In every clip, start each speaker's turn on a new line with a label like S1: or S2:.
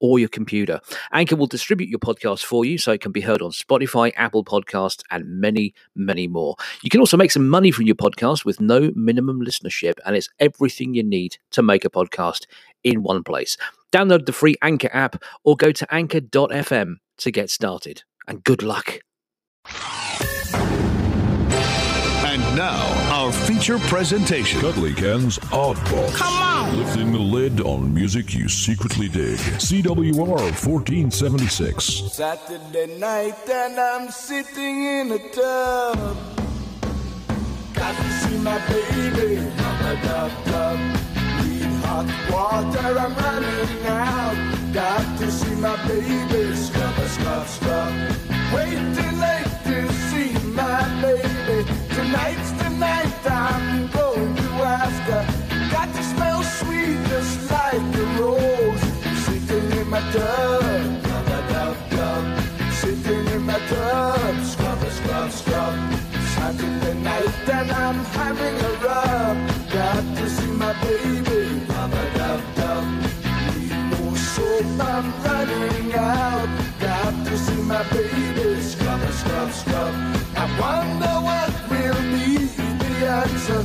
S1: or your computer. Anchor will distribute your podcast for you so it can be heard on Spotify, Apple Podcasts, and many, many more. You can also make some money from your podcast with no minimum listenership, and it's everything you need to make a podcast in one place. Download the free Anchor app or go to anchor.fm to get started. And good luck.
S2: And now, feature presentation.
S3: Cuddly Ken's Oddballs.
S4: Come on.
S3: Lifting the lid on music you secretly dig. CWR 1476.
S4: Saturday night and I'm sitting in a tub. Got to see my baby. Hubba dub dub. Need hot water, I'm running out. Got to see my baby. Scrub a scrub scrub. Waiting night I'm going to ask her. Got to smell sweet just like a rose. Sitting in my tub. Dub. Sitting in my tub. Scrub scrub scrub. Saturday night and I'm having a rub. Got to see my baby. Dub. Need more soap, I'm running out. Got to see my baby. Scrub scrub scrub. I wonder be the answer.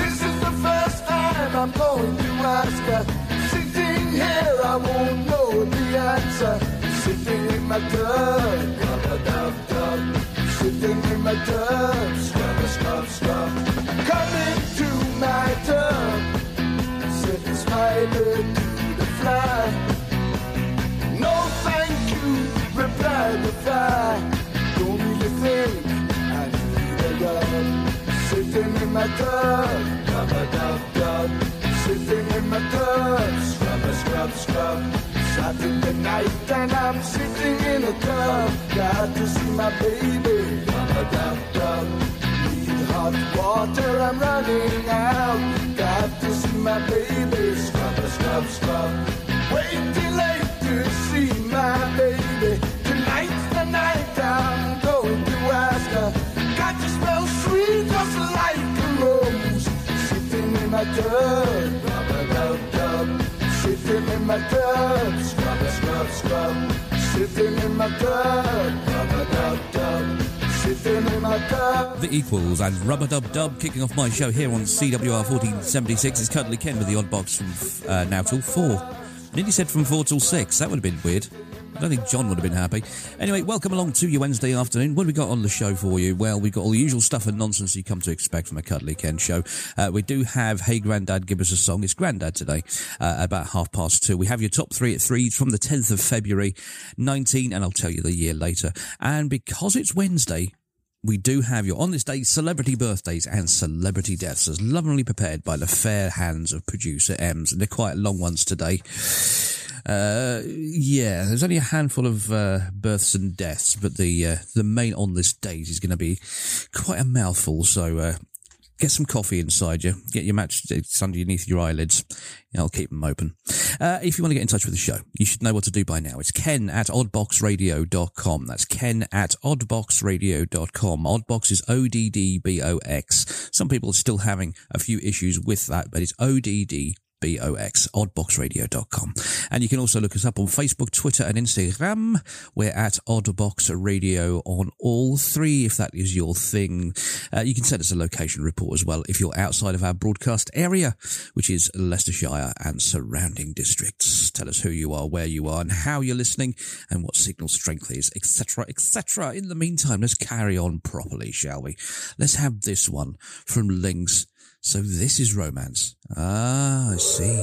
S4: This is the first time I'm going to ask her. Sitting here, I won't know the answer. Sitting in my tub, rubber dub dub. Sitting in my tub, scrub scrub scrub. Come into my tub, the spider to the fly. No thank you, reply the fly. My tub, rubber dub dub. Sitting in my tub, scrub a scrub scrub. Saturday night and I'm sitting in a tub. Got to see my baby, rubber dub dub. Need hot water, I'm running out. Got to see my baby, scrub a scrub scrub. Waiting my tub. Sitting in my tub, scrub scrub scrub. Sitting in my tub.
S5: The Equals and Rub a Dub Dub kicking off my show here on CWR 1476. is Cuddly Ken with the odd box from uh, now till 4. I nearly said from 4 till 6. That would have been weird. I don't think John would have been happy. Anyway, welcome along to your Wednesday afternoon. What have we got on the show for you? Well, we've got all the usual stuff and nonsense you come to expect from a Cuddly Ken show. Uh, we do have Hey Grandad, give us a song. It's Grandad today, uh, about half past two. We have your top three at three from the 10th of February, 19, and I'll tell you the year later. And because it's Wednesday, we do have your on this day celebrity birthdays and celebrity deaths as lovingly prepared by the fair hands of producer Ems. And they're quite long ones today. Uh, yeah, there's only a handful of uh, births and deaths, but the uh, the main on this date is going to be quite a mouthful. So uh, get some coffee inside you, get your matchsticks underneath your eyelids. I'll keep them open. Uh, if you want to get in touch with the show, you should know what to do by now. It's ken at oddboxradio.com. That's ken at oddboxradio.com. Oddbox is O-D-D-B-O-X. Some people are still having a few issues with that, but it's O-D-D B-O-X, oddboxradio.com. And you can also look us up on Facebook, Twitter and Instagram. We're at Oddbox Radio on all three, if that is your thing. Uh, you can send us a location report as well if you're outside of our broadcast area, which is Leicestershire and surrounding districts. Tell us who you are, where you are and how you're listening and what signal strength is, etc., etc. In the meantime, let's carry on properly, shall we? Let's have this one from Linx. So this is romance. Ah, I see.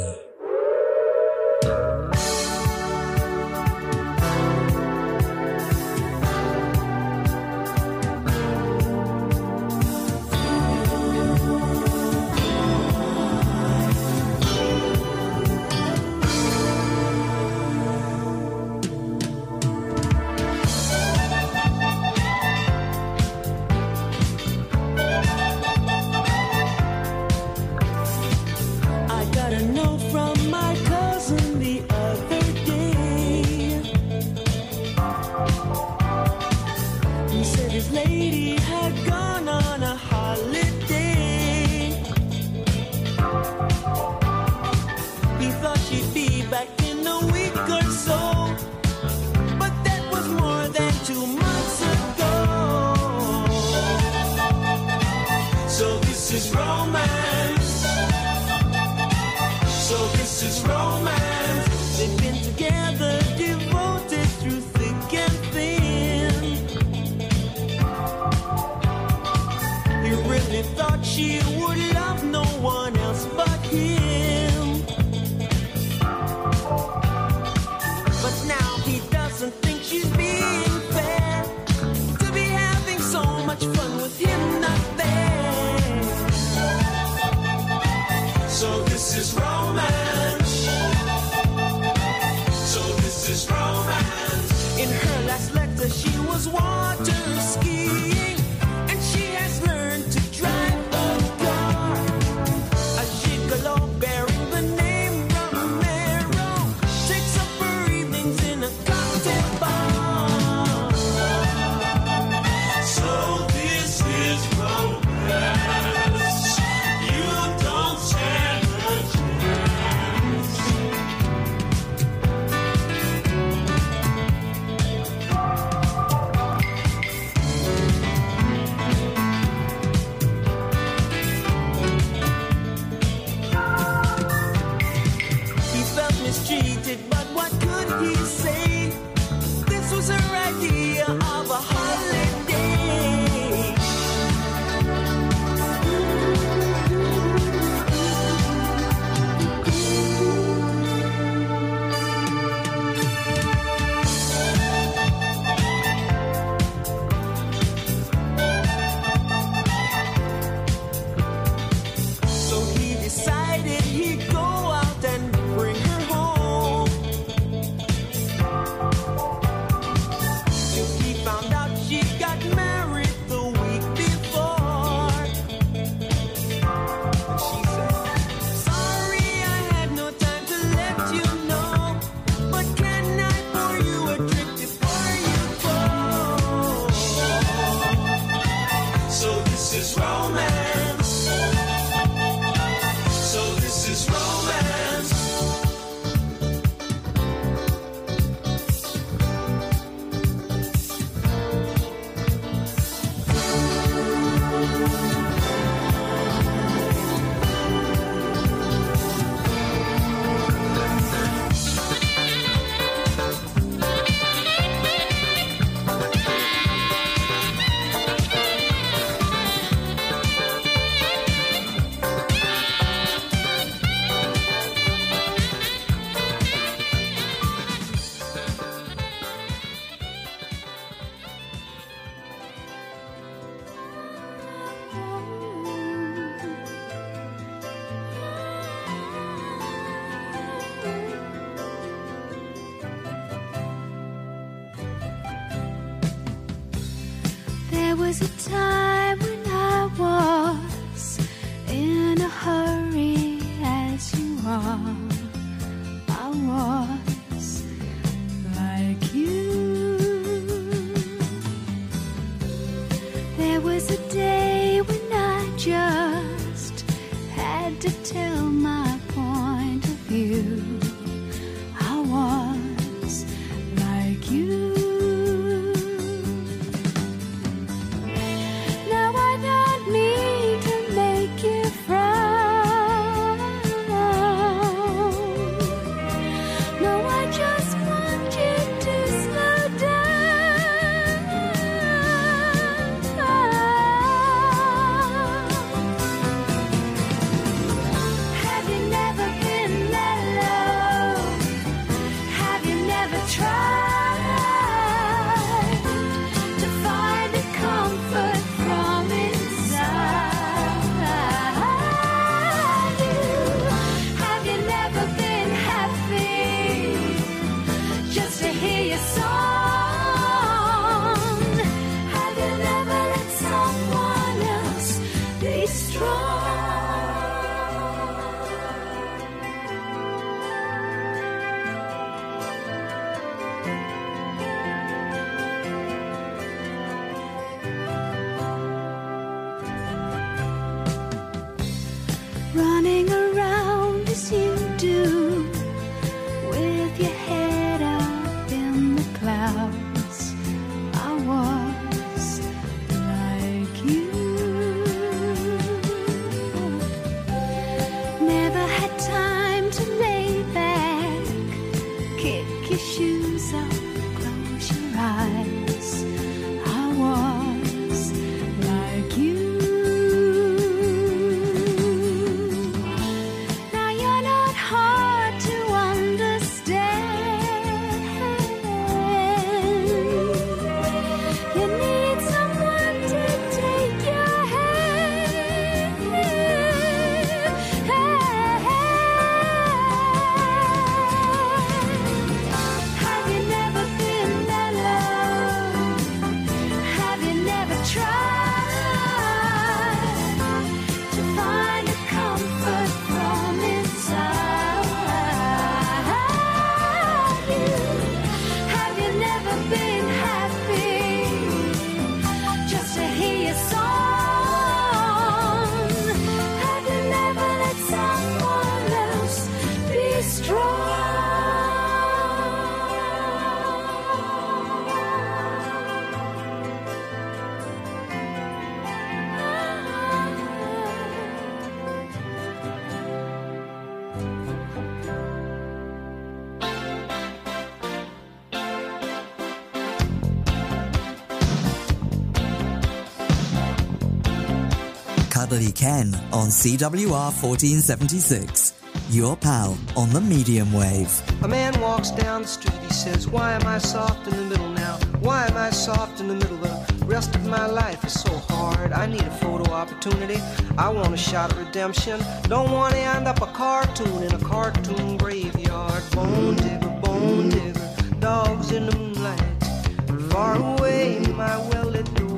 S6: Ken on CWR 1476. Your pal on the medium wave.
S7: A man walks down the street, he says, Why am I soft in the middle now? Why am I soft in the middle? The rest of my life is so hard. I need a photo opportunity. I want a shot at redemption. Don't want to end up a cartoon in a cartoon graveyard. Bone digger, bone digger, dogs in the moonlight. Far away, my well lit door.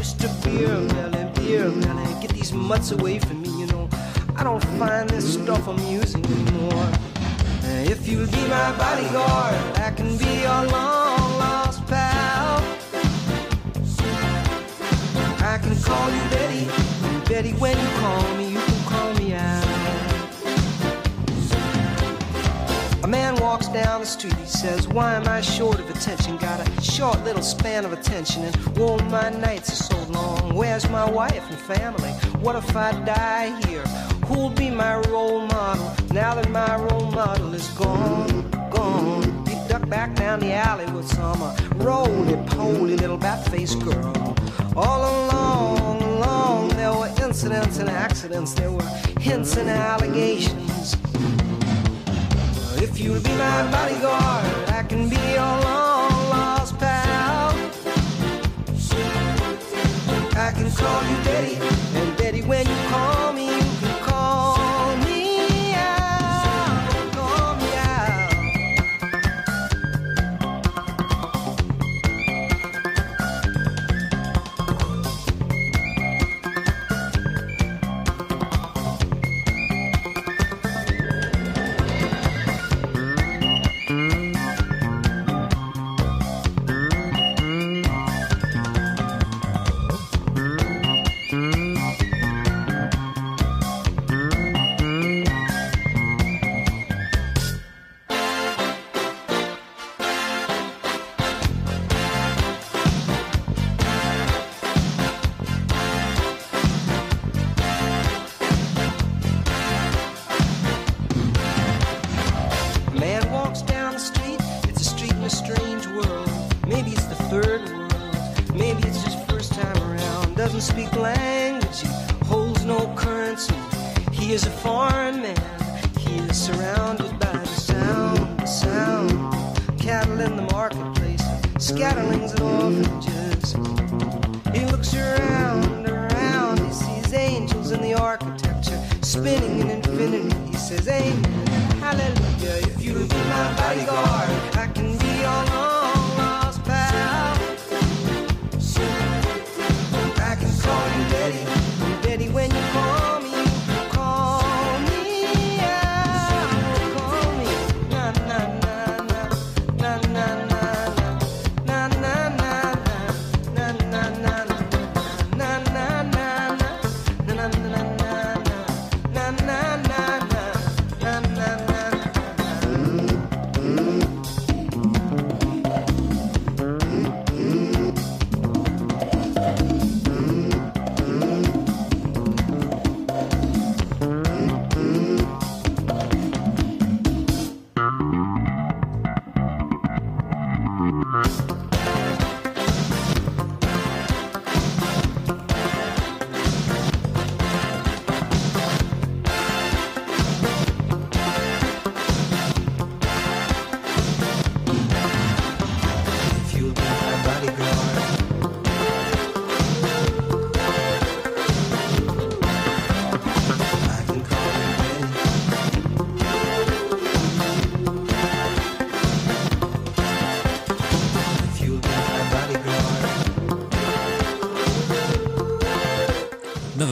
S7: Mr. Beer Melly, Beer Melly, get these away from me, you know. I don't find this stuff amusing anymore. If you'll be my bodyguard, I can be your long lost pal. I can call you Betty, Betty, when you call me, you can call me out. A man walks down the street, he says, Why am I short of attention? Got a short little span of attention, and whoa, my nights are so long. Where's my wife and family? What if I die here? Who'll be my role model now that my role model is gone? Gone. He ducked back down the alley with some uh, roly poly little bat faced girl. All along, along, there were incidents and accidents, there were hints and allegations. If you'll be my bodyguard, I can be long can call you Betty, and Betty, when you call me, scatterlings at orphanages. He looks around, around, he sees angels in the architecture, spinning in infinity. He says, Amen, hallelujah. If you'll be my bodyguard,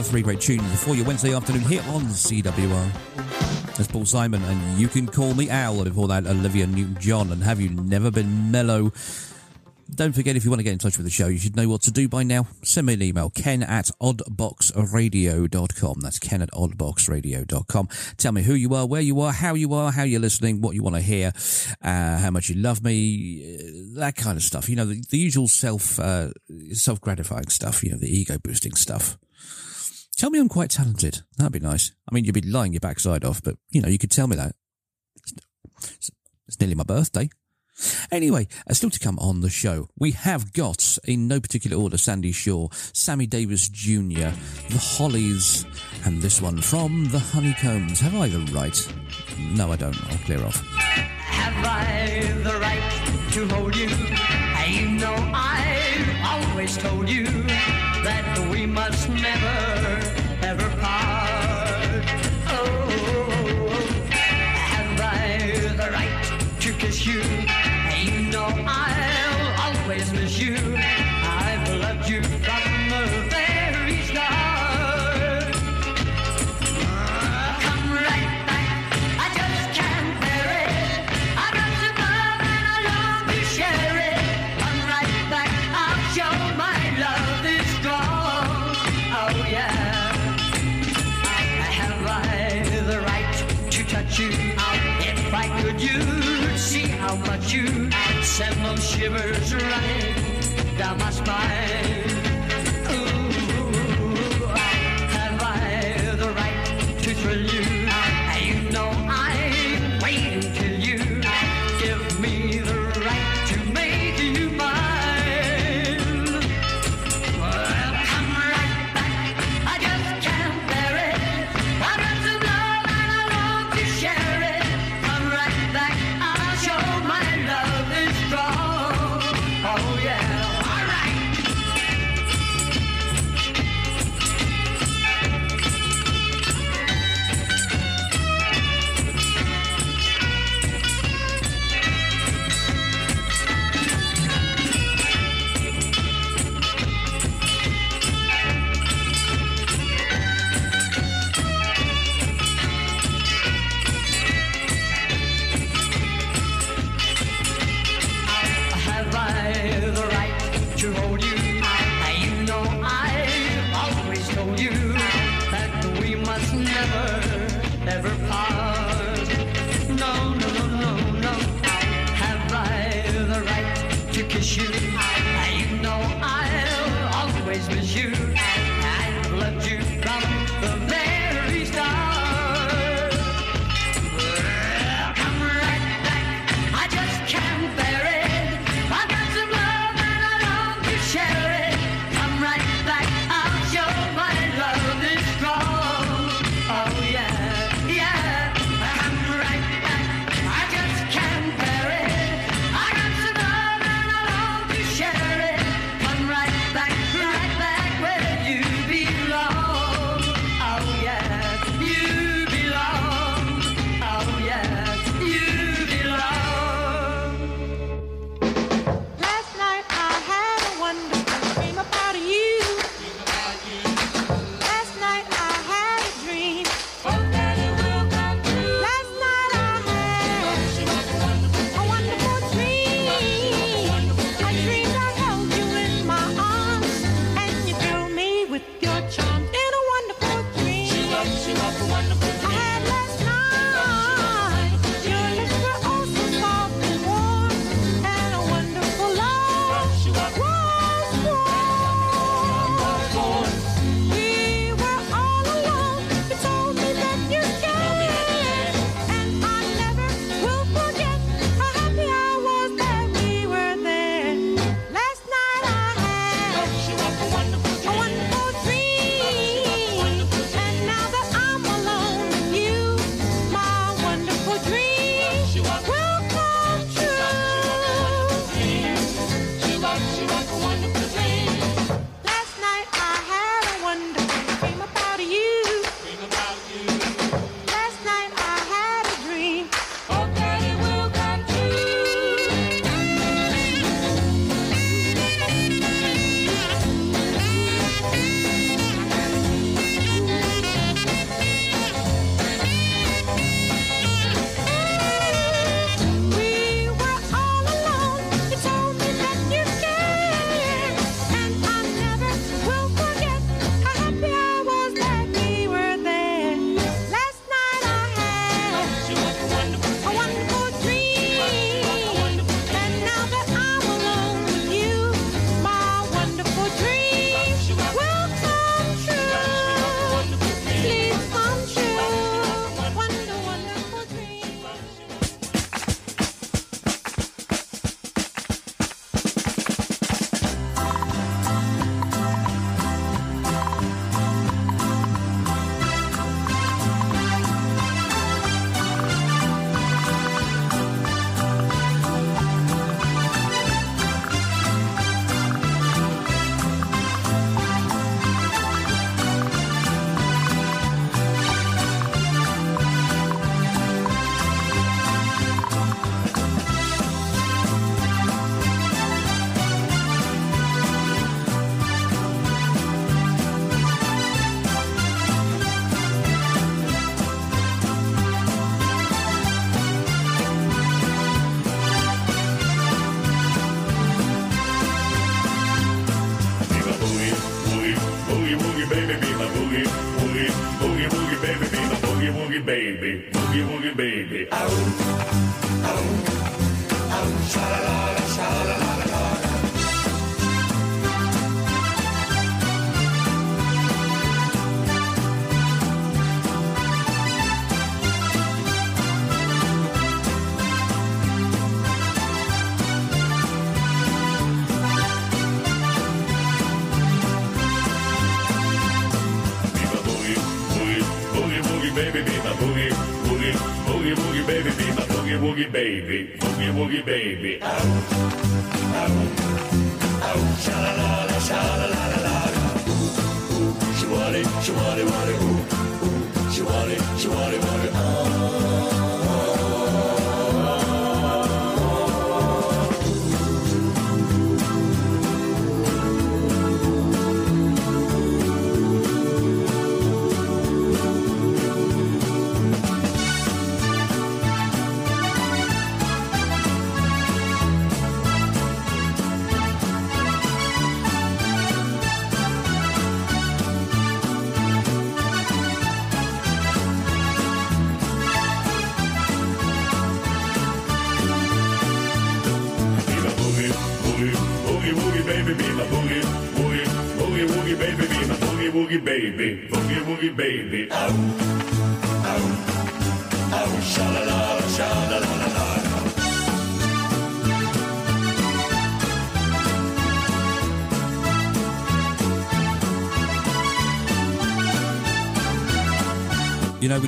S5: Another three great tunes before your Wednesday afternoon here on CWR. That's Paul Simon, and you can call me Al. Before that, Olivia Newton John. And have you never been mellow? Don't forget, if you want to get in touch with the show, you should know what to do by now. Send me an email, ken at oddboxradio.com. That's ken at oddboxradio.com. Tell me who you are, where you are, how you are, how you're listening, what you want to hear, uh, how much you love me, uh, that kind of stuff. You know, the, the usual self, uh, self-gratifying stuff, you know, the ego-boosting stuff. Tell me I'm quite talented. That'd be nice. I mean, you'd be lying your backside off, but, you know, you could tell me that. It's, nearly my birthday. Anyway, uh, still to come on the show, we have got, in no particular order, Sandie Shaw, Sammy Davis Jr., The Hollies, and this one from The Honeycombs. Have I the right? No, I don't. I'll clear off.
S8: Have I the right to hold you? You know I've always told you that we must never you? You send those shivers running down my spine.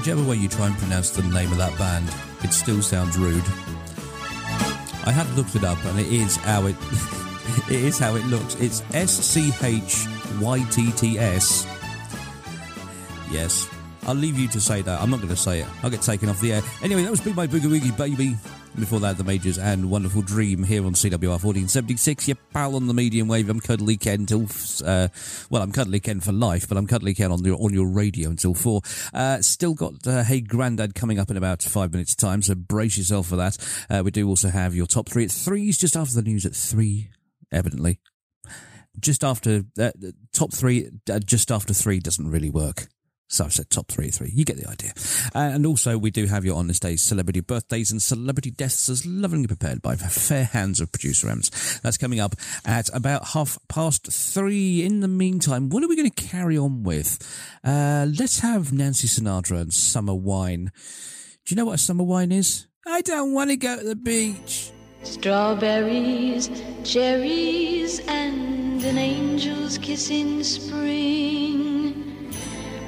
S5: Whichever way you try and pronounce the name of that band, it still sounds rude. I have looked it up, and it is how it it is how it looks. It's S C H Y T T S. Yes, I'll leave you to say that. I'm not going to say it. I'll get taken off the air. Anyway, that was Big My Boogie Woogie Baby. Before that, The Majors and Wonderful Dream here on CWR 1476. Your pal on the medium wave. I'm Cuddly Ken till, uh, well, I'm Cuddly Ken for life, but I'm Cuddly Ken on your, on your radio until four. Uh, still got uh, Hey Grandad coming up in about five minutes' time, so brace yourself for that. Uh, we do also have your top three at threes just after the news at three, evidently. Just after, uh, top three, uh, just after three doesn't really work. So I've said top three, three. You get the idea. Uh, and also, we do have your on this day's celebrity birthdays and celebrity deaths as lovingly prepared by fair hands of producer Ems. That's coming up at about half past three. In the meantime, what are we going to carry on with? Uh, let's have Nancy Sinatra and Summer Wine. Do you know what a summer wine is? I don't want to go to the beach.
S9: Strawberries, cherries, and an angel's kiss in spring.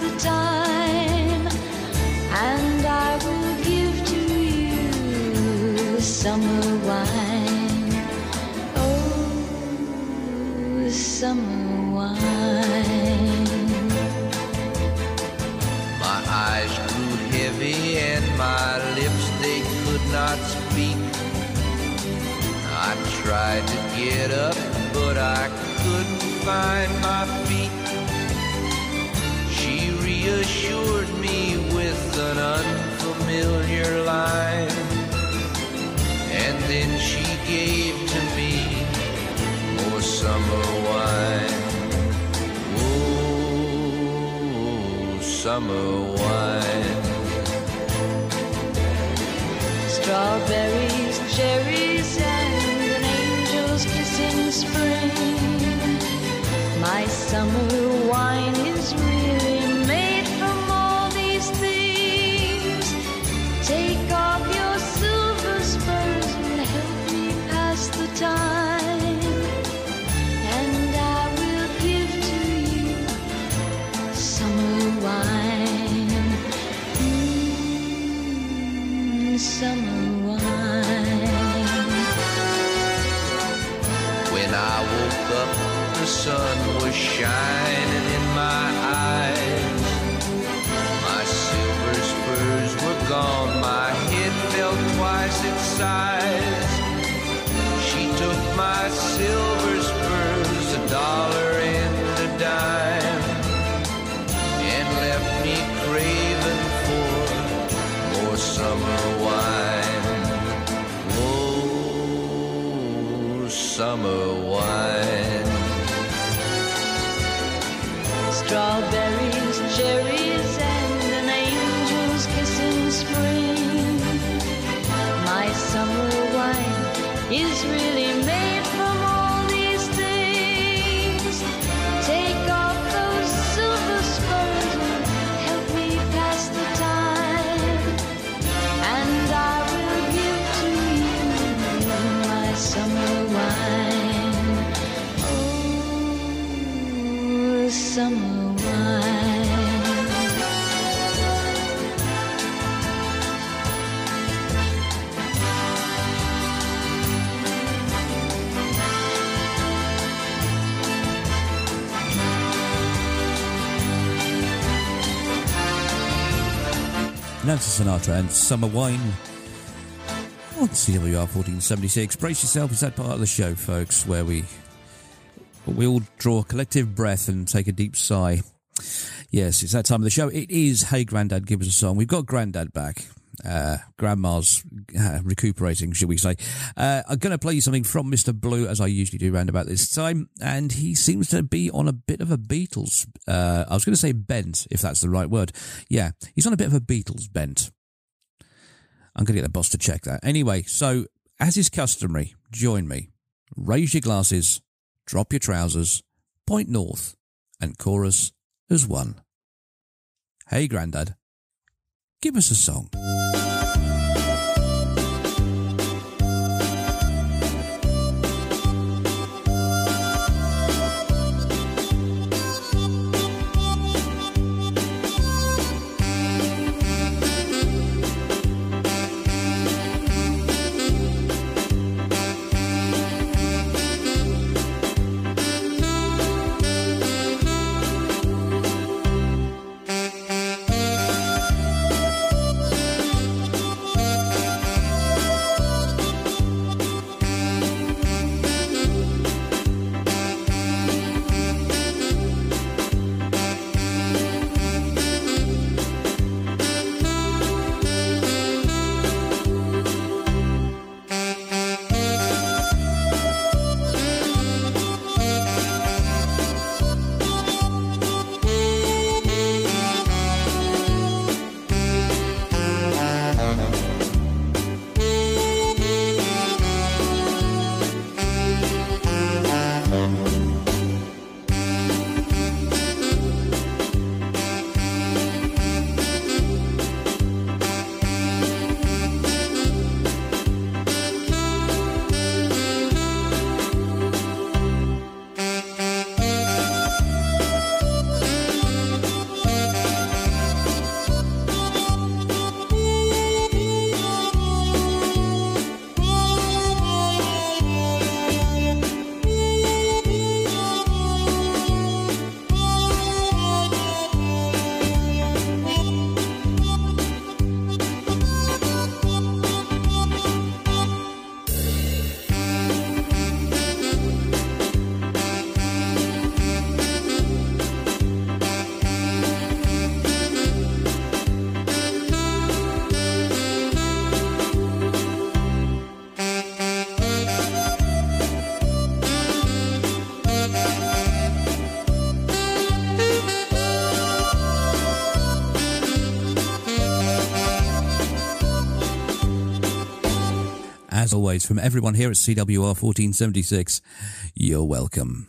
S9: the time. And I will give to you summer wine. Oh, summer wine.
S10: My eyes grew heavy and my lips they could not speak. I tried to get up, but I couldn't find my feet. She reassured me with an unfamiliar line, and then she gave to me more summer wine. Oh, summer wine.
S9: Strawberries, cherries, and an angel's kiss in spring. My summer strawberries, summer wine.
S5: Nancy Sinatra and Summer Wine on CWR 1476. Brace yourself, it's that part of the show, folks, where we we all draw a collective breath and take a deep sigh. Yes, it's that time of the show. It is Hey Grandad, give us a song. We've got Grandad back. Uh, grandma's uh, recuperating, should we say. Uh, I'm going to play you something from Mr. Blue, as I usually do round about this time, and he seems to be on a bit of a Beatles. Uh, I was going to say bent, if that's the right word. Yeah, he's on a bit of a Beatles bent. I'm going to get the boss to check that. Anyway, so as is customary, join me. Raise your glasses, drop your trousers, point north, and chorus as one. Hey, Grandad, give us a song. Always, from everyone here at CWR 1476, you're welcome.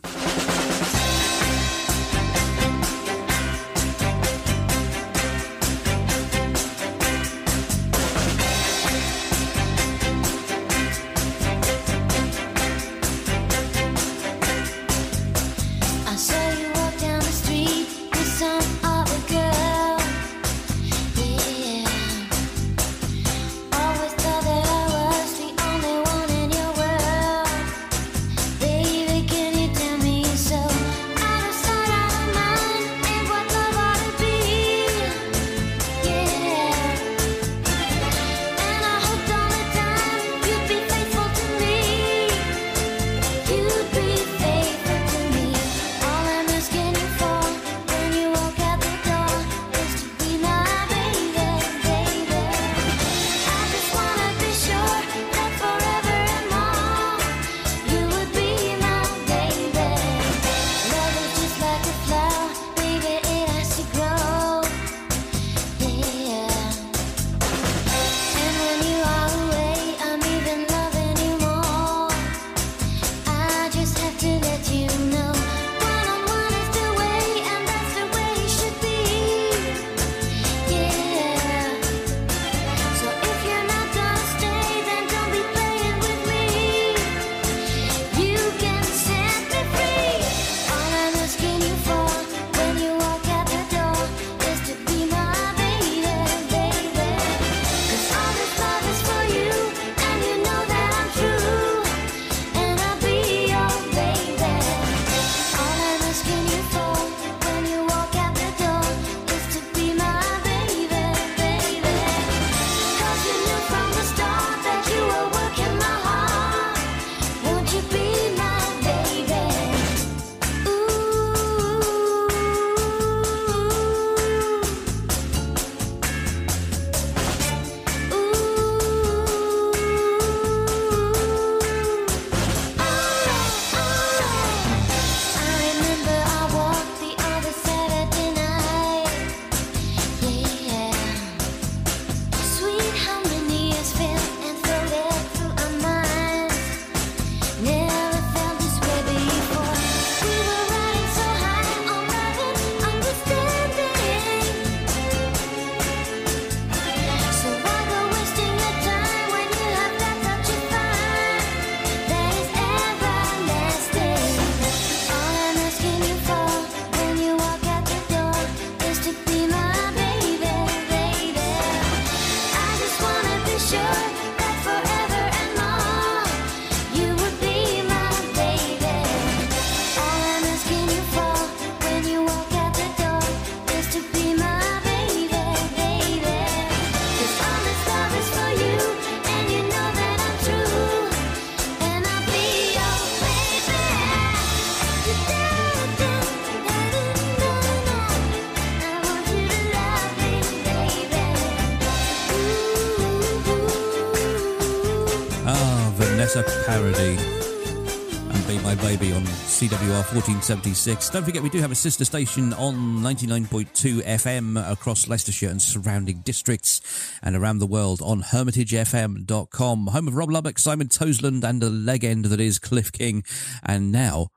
S5: CWR 1476. Don't forget, we do have a sister station on 99.2 FM across Leicestershire and surrounding districts and around the world on hermitagefm.com. Home of Rob Lubbock, Simon Toseland, and the legend that is Cliff King. And now,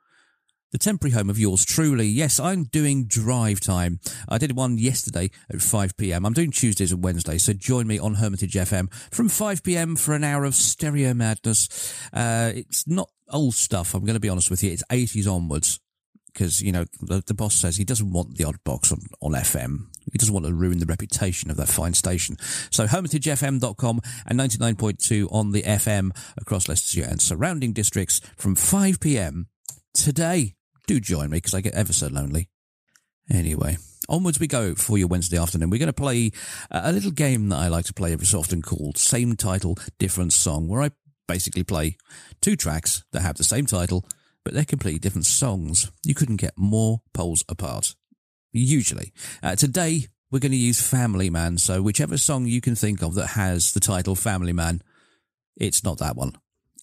S5: the temporary home of yours truly. Yes, I'm doing drive time. I did one yesterday at 5 pm. I'm doing Tuesdays and Wednesdays, so join me on Hermitage FM from 5 pm for an hour of stereo madness. Uh, it's not old stuff, I'm going to be honest with you. It's 80s onwards. Because, you know, the, the boss says he doesn't want the odd box on, on FM. He doesn't want to ruin the reputation of that fine station. So hermitagefm.com and 99.2 on the FM across Leicestershire and surrounding districts from 5 pm today do join me because I get ever so lonely. Anyway, onwards we go for your Wednesday afternoon. We're going to play a little game that I like to play every so often called Same Title, Different Song, where I basically play two tracks that have the same title, but they're completely different songs. You couldn't get more poles apart. Usually. Uh, today, we're going to use Family Man, so whichever song you can think of that has the title Family Man, it's not that one.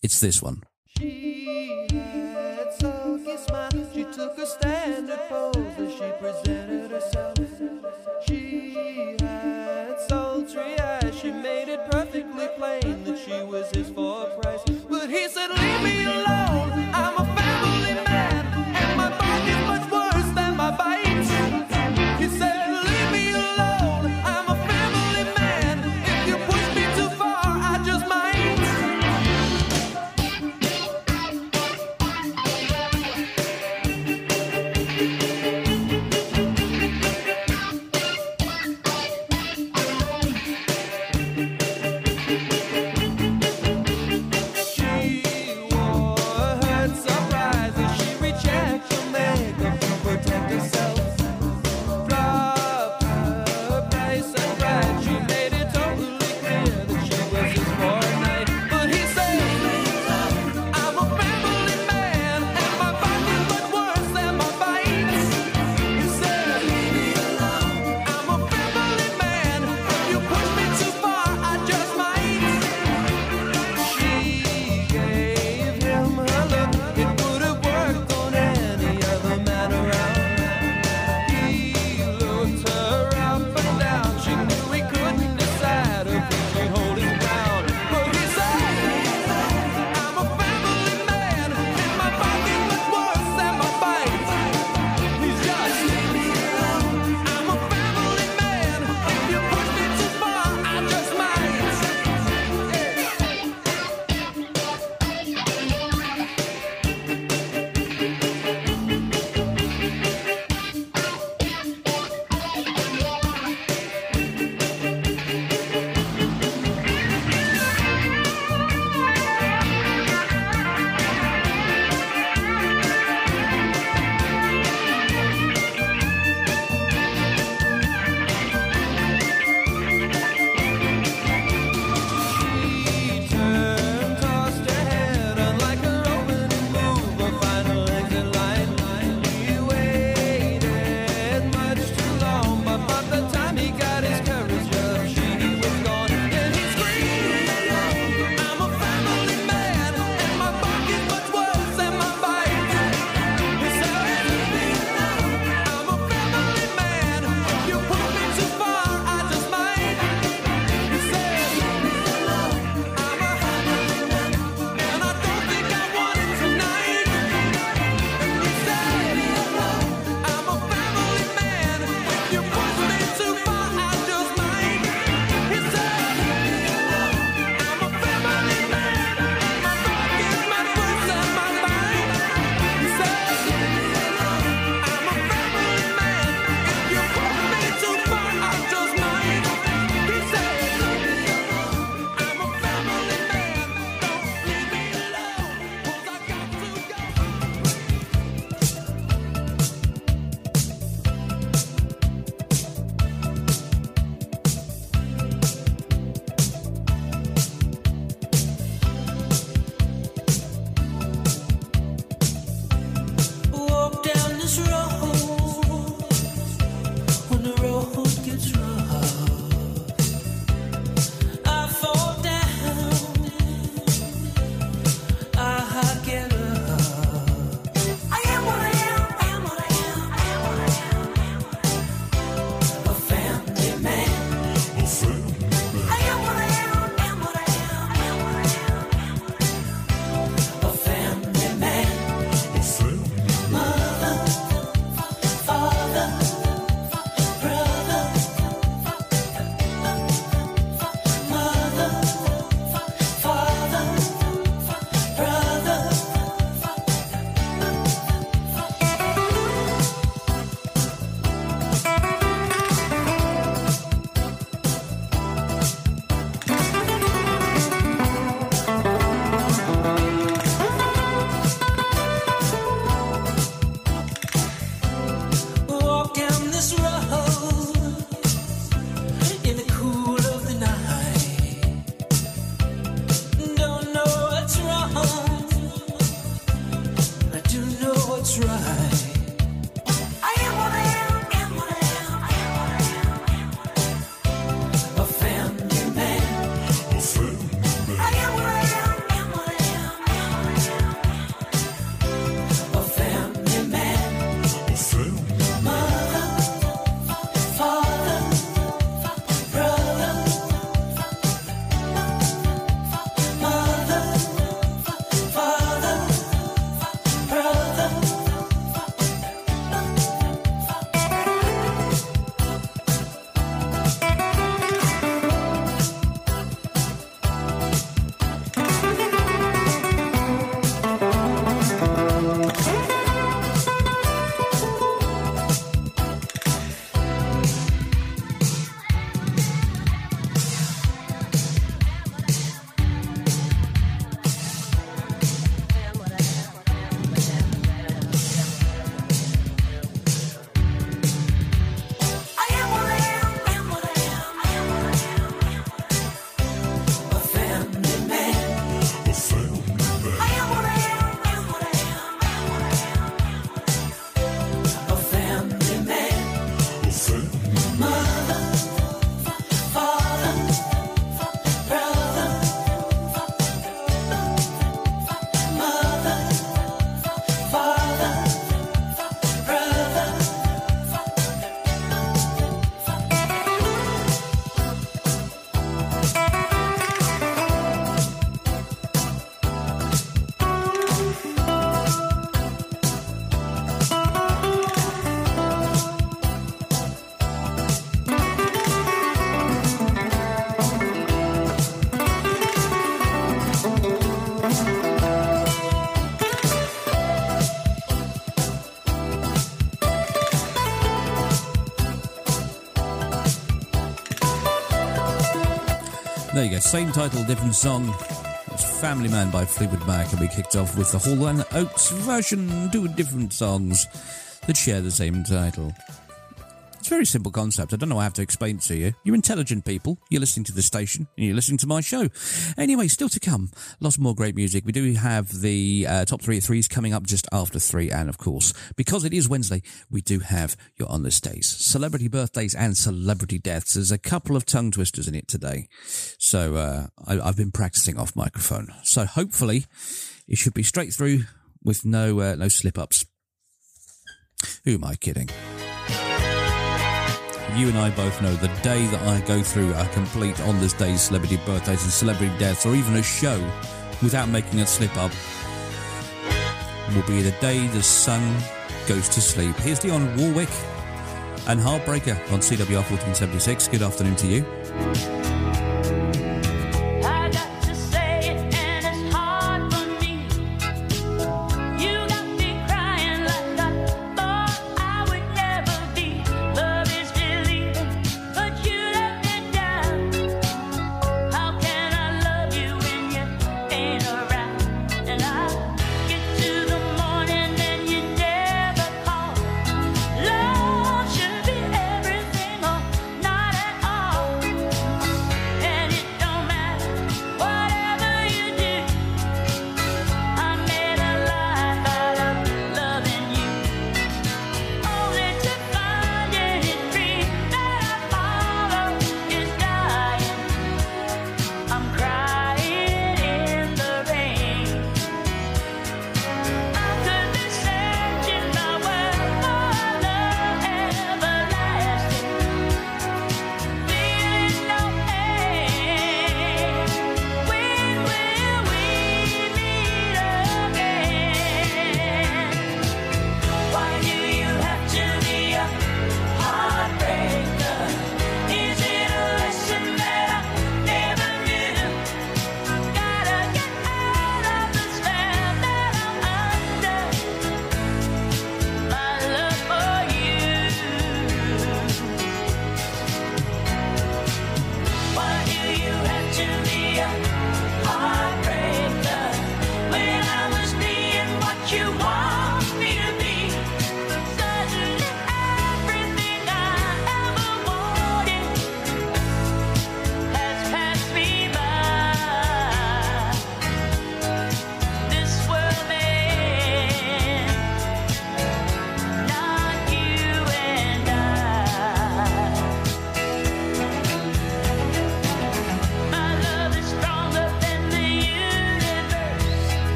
S5: It's this one.
S11: had she was his for price. But he said, Leave me
S5: Same title, different song. It's Family Man by Fleetwood Mac, and we kicked off with the Hall and Oates version, two different songs that share the same title. It's a very simple concept. I don't know how to explain it to you. You're intelligent people. You're listening to the station and you're listening to my show. Anyway, still to come, lots more great music. We do have the uh, top three at threes coming up just after three. And of course, because it is Wednesday, we do have your on this days, celebrity birthdays and celebrity deaths. There's a couple of tongue twisters in it today. So uh, I, I've been practicing off microphone. So hopefully it should be straight through with no, uh, no slip ups. Who am I kidding? You and I both know the day that I go through a complete on this day's celebrity birthdays and celebrity deaths, or even a show without making a slip up, will be the day the sun goes to sleep. Here's Dionne Warwick and Heartbreaker on CWR 1476. Good afternoon to you.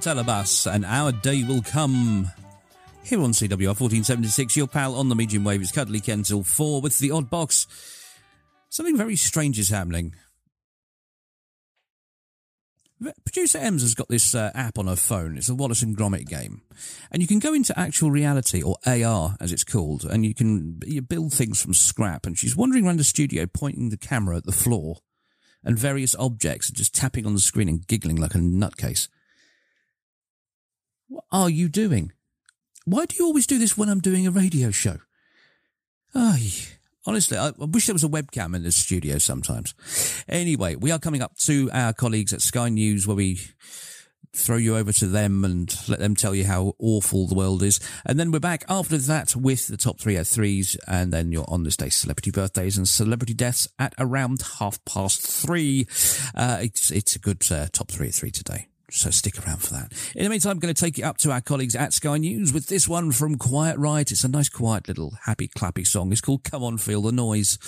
S5: Bass, and our day will come. Here on CWR 1476, your pal on the medium wave is Cuddly Ken 4 with the odd box. Something very strange is happening. Producer Ems has got this uh, app on her phone. It's a Wallace and Gromit game. And you can go into actual reality, or AR as it's called, and you can you build things from scrap. And she's wandering around the studio pointing the camera at the floor and various objects and just tapping on the screen and giggling like a nutcase. What are you doing? Why do you always do this when I'm doing a radio show? Honestly, I, wish there was a webcam in the studio sometimes. Anyway, we are coming up to our colleagues at Sky News where we throw you over to them and let them tell you how awful the world is. And then we're back after that with the top three at threes. and then you're on this day celebrity birthdays and celebrity deaths at around half past three. Uh, it's, it's a good uh, top 303 today. So stick around for that. In the meantime, I'm going to take you up to our colleagues at Sky News with this one from Quiet Riot. It's a nice, quiet little happy, clappy song. It's called Come On, Feel the Noise.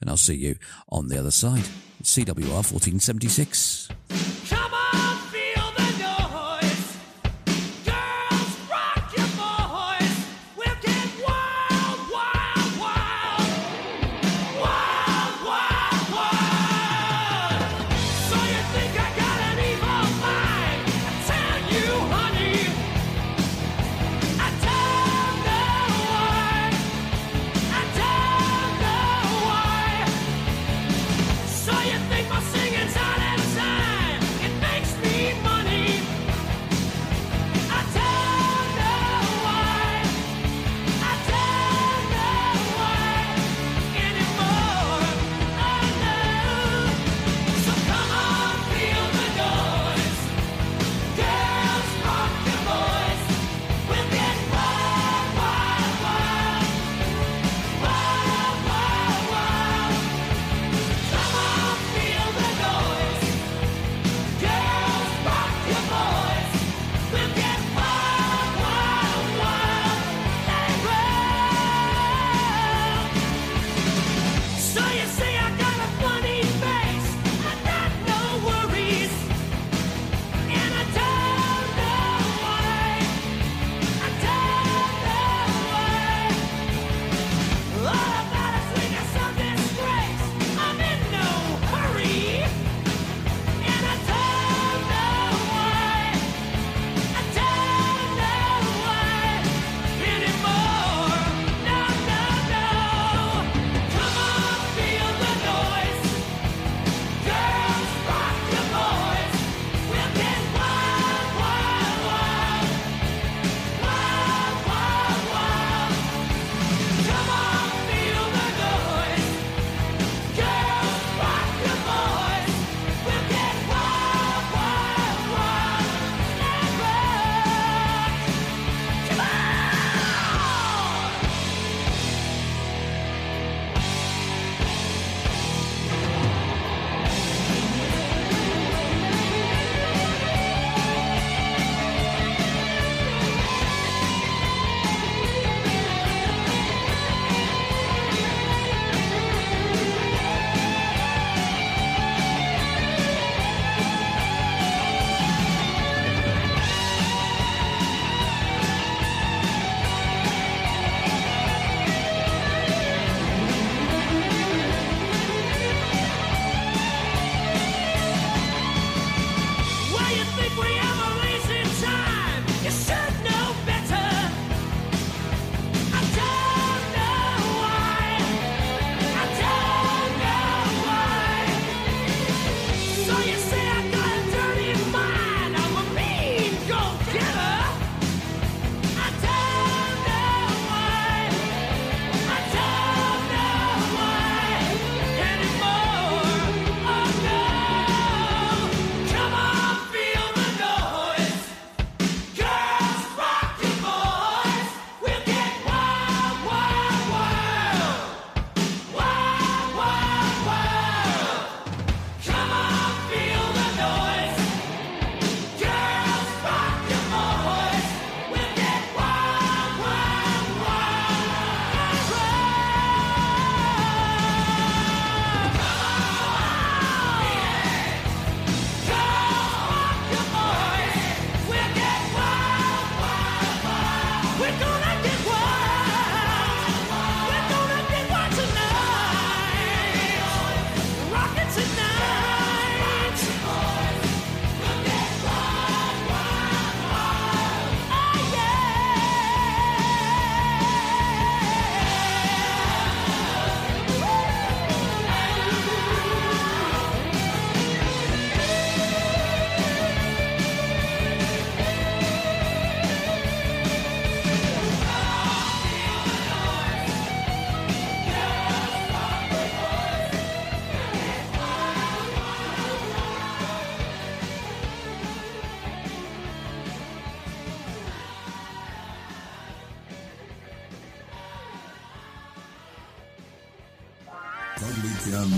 S5: And I'll see you on the other side. CWR 1476.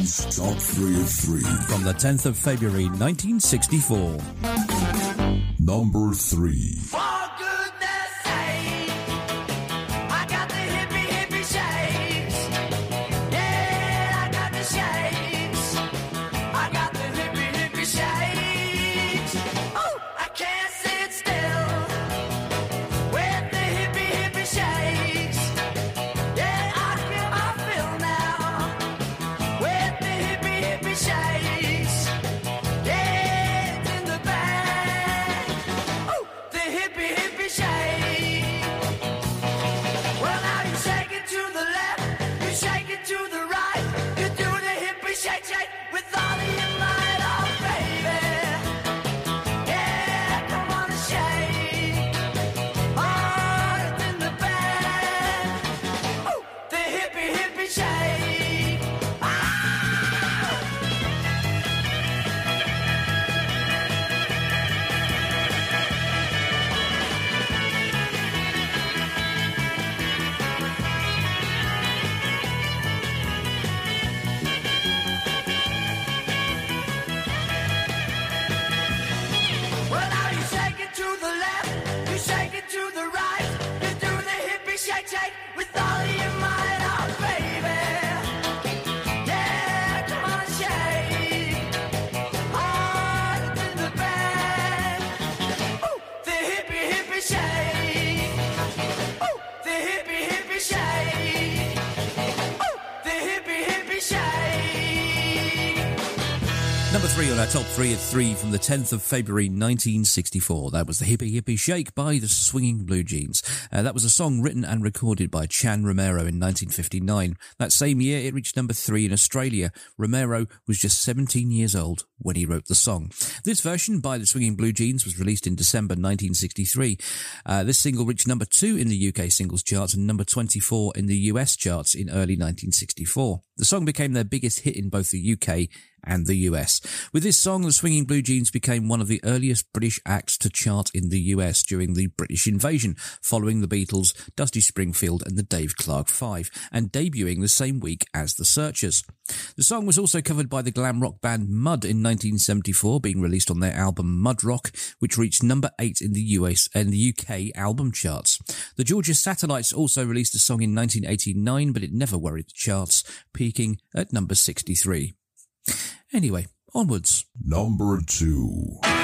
S12: Cuddly Ken's Top 3 of 3.
S5: From the 10th of February 1964.
S12: Number 3.
S5: 3 from the 10th of February 1964. That was the Hippie Hippie Shake by the Swinging Blue Jeans. Uh, that was a song written and recorded by Chan Romero in 1959. That same year, it reached number 3 in Australia. Romero was just 17 years old when he wrote the song. This version by the Swinging Blue Jeans was released in December 1963. Uh, this single reached number 2 in the UK singles charts and number 24 in the US charts in early 1964. The song became their biggest hit in both the UK and the US. With this song, the Swinging Blue Jeans became one of the earliest British acts to chart in the US during the British invasion, following the Beatles, Dusty Springfield and the Dave Clark Five, and debuting the same week as The Searchers. The song was also covered by the glam rock band Mud in 1974, being released on their album Mud Rock, which reached number 8 in the US and the UK album charts. The Georgia Satellites also released a song in 1989, but it never worried the charts, peaking at number 63. Anyway, onwards.
S12: Number 2.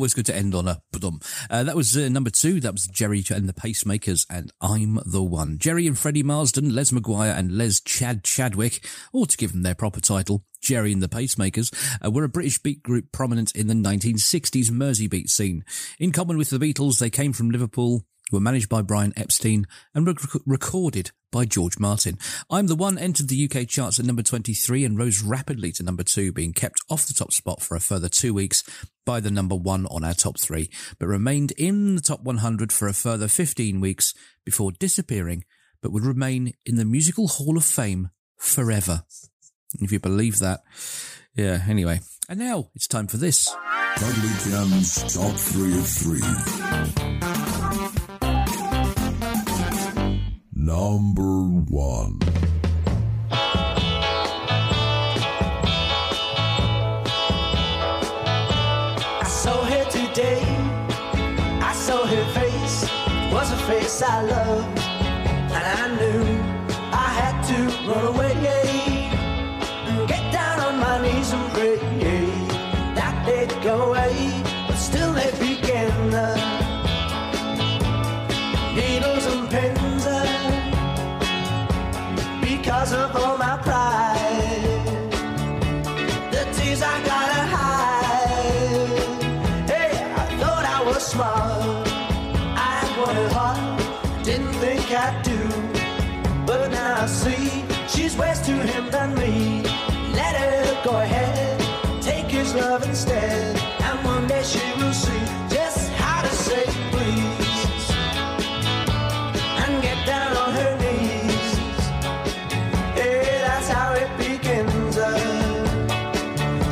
S13: Always
S5: good to end on a ba-dum. Uh, that was uh, number two. That was Gerry and the Pacemakers and I'm the One. Gerry and Freddie Marsden, Les Maguire and Les Chad Chadwick, or to give them their proper title, Gerry and the Pacemakers, uh, were a British beat group prominent in the 1960s Mersey beat scene. In common with the Beatles, they came from Liverpool, were managed by Brian Epstein and rec- recorded by George Martin. I'm the One entered the UK charts at number 23 and rose rapidly to number two, being kept off the top spot for a further two weeks by the number one on our top three, but remained in the top 100 for a further 15 weeks before disappearing, but would remain in the Musical Hall of Fame forever. If you believe that. Yeah, anyway. And now it's time for this.
S3: Cuddly Ken's Top 3 of 3. Number 1.
S12: I saw her today. I saw her face. It was a face I loved. And I knew I had to run away. Get down on my knees and pray that they'd go away.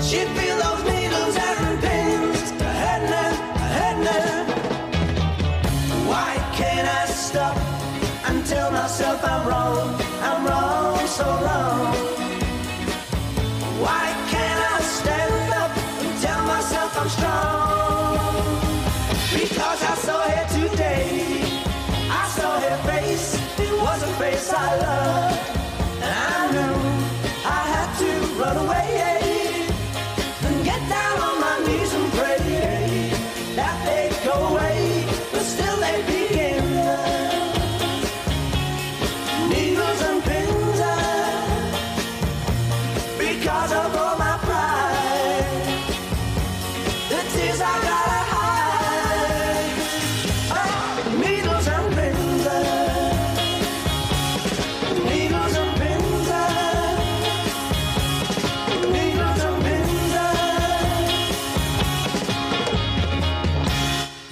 S12: She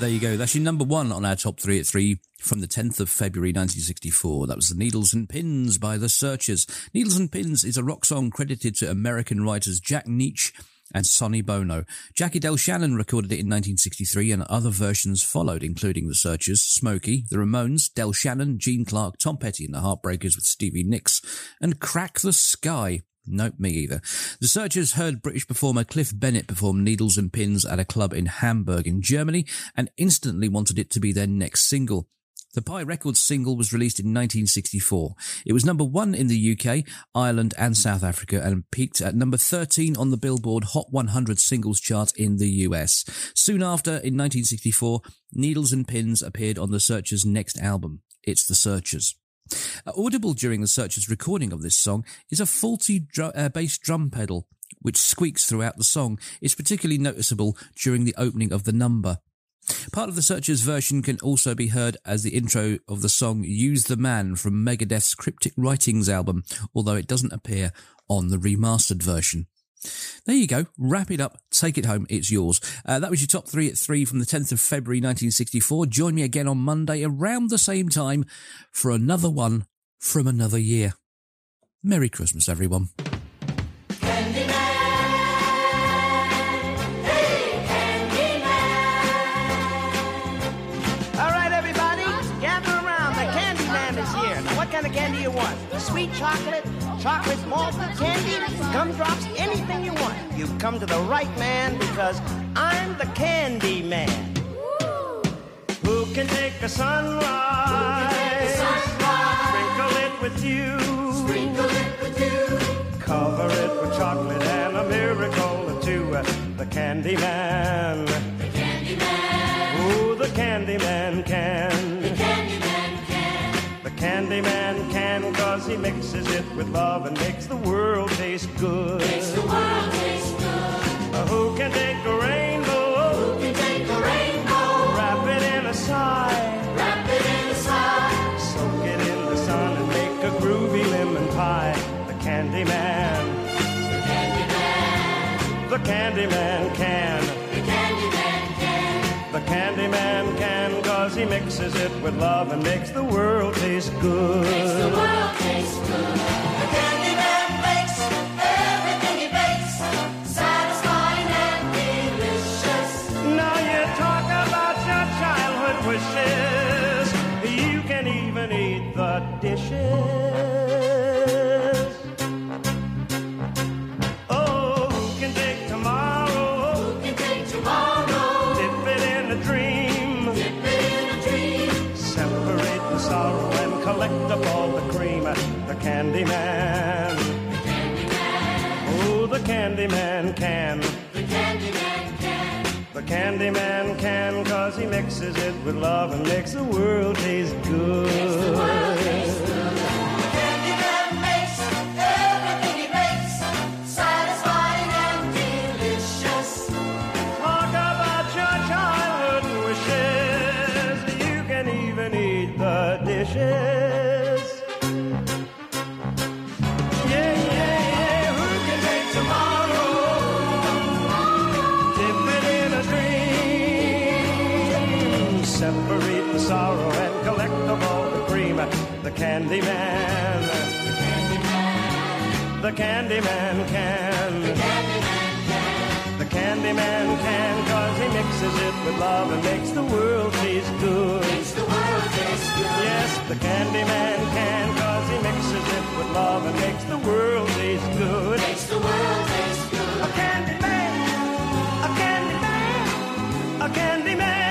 S5: There you go. That's your number one on our top three at three from the 10th of February 1964. That was The Needles and Pins by The Searchers. Needles and Pins is a rock song credited to American writers Jack Nitzsche and Sonny Bono. Jackie DeShannon recorded it in 1963 and other versions followed, including The Searchers, Smokie, The Ramones, Del Shannon, Gene Clark, Tom Petty and The Heartbreakers with Stevie Nicks, and Crack the Sky. Nope, me either. The Searchers heard British performer Cliff Bennett perform Needles and Pins at a club in Hamburg in Germany and instantly wanted it to be their next single. The Pye Records single was released in 1964. It was number one in the UK, Ireland and South Africa and peaked at number 13 on the Billboard Hot 100 singles chart in the US. Soon after, in 1964, Needles and Pins appeared on The Searchers' next album, It's The Searchers. Uh, Audible during The Searchers' recording of this song is a faulty uh, bass drum pedal, which squeaks throughout the song. It's particularly noticeable during the opening of the number. Part of the Searchers version can also be heard as the intro of the song Use the Man from Megadeth's Cryptic Writings album, although it doesn't appear on the remastered version. There you go. Wrap it up. Take it home. It's yours. Uh, that was your top three at three from the 10th of February 1964. Join me again on Monday around the same time for another one from another year. Merry Christmas, everyone.
S14: All right, everybody, gather around. The candy is here. What kind of candy you want? Sweet chocolate, chocolate malted candy, gumdrops, anything you want. You've come to the right man because I'm the candy man. Who can take a sunrise? Sprinkle it with you. Sprinkle it with you. Cover it with chocolate and a miracle or two. Uh, the candy man. The candy
S15: Oh, the Candyman can. The
S14: Candyman can.
S15: The Candyman can, cause he mixes it with love and makes the world taste good.
S14: Makes the world taste good.
S15: Uh, who can take a rainbow?
S14: Who can take a rainbow?
S15: Wrap it in a sigh.
S14: Wrap it in a sigh.
S15: Soak it in the sun and make a groovy lemon pie. The Candyman.
S14: The Candyman.
S15: The Candyman can.
S14: The Candyman can.
S15: The Candyman can, cause he mixes it with love and makes the world taste good.
S14: Makes the world Candyman
S15: can. The Candyman can.
S14: The Candyman can,
S15: cause he mixes it with love and makes the world taste good.
S14: Makes the world taste good. The Candyman.
S15: The Candyman can. The Candyman can, cause he mixes it with love and makes the world taste good.
S14: Makes the world taste good.
S15: Yes, the Candyman can, cause he mixes it with love and makes the world taste good.
S14: Makes the world taste good.
S15: A Candyman, a Candyman, a Candyman.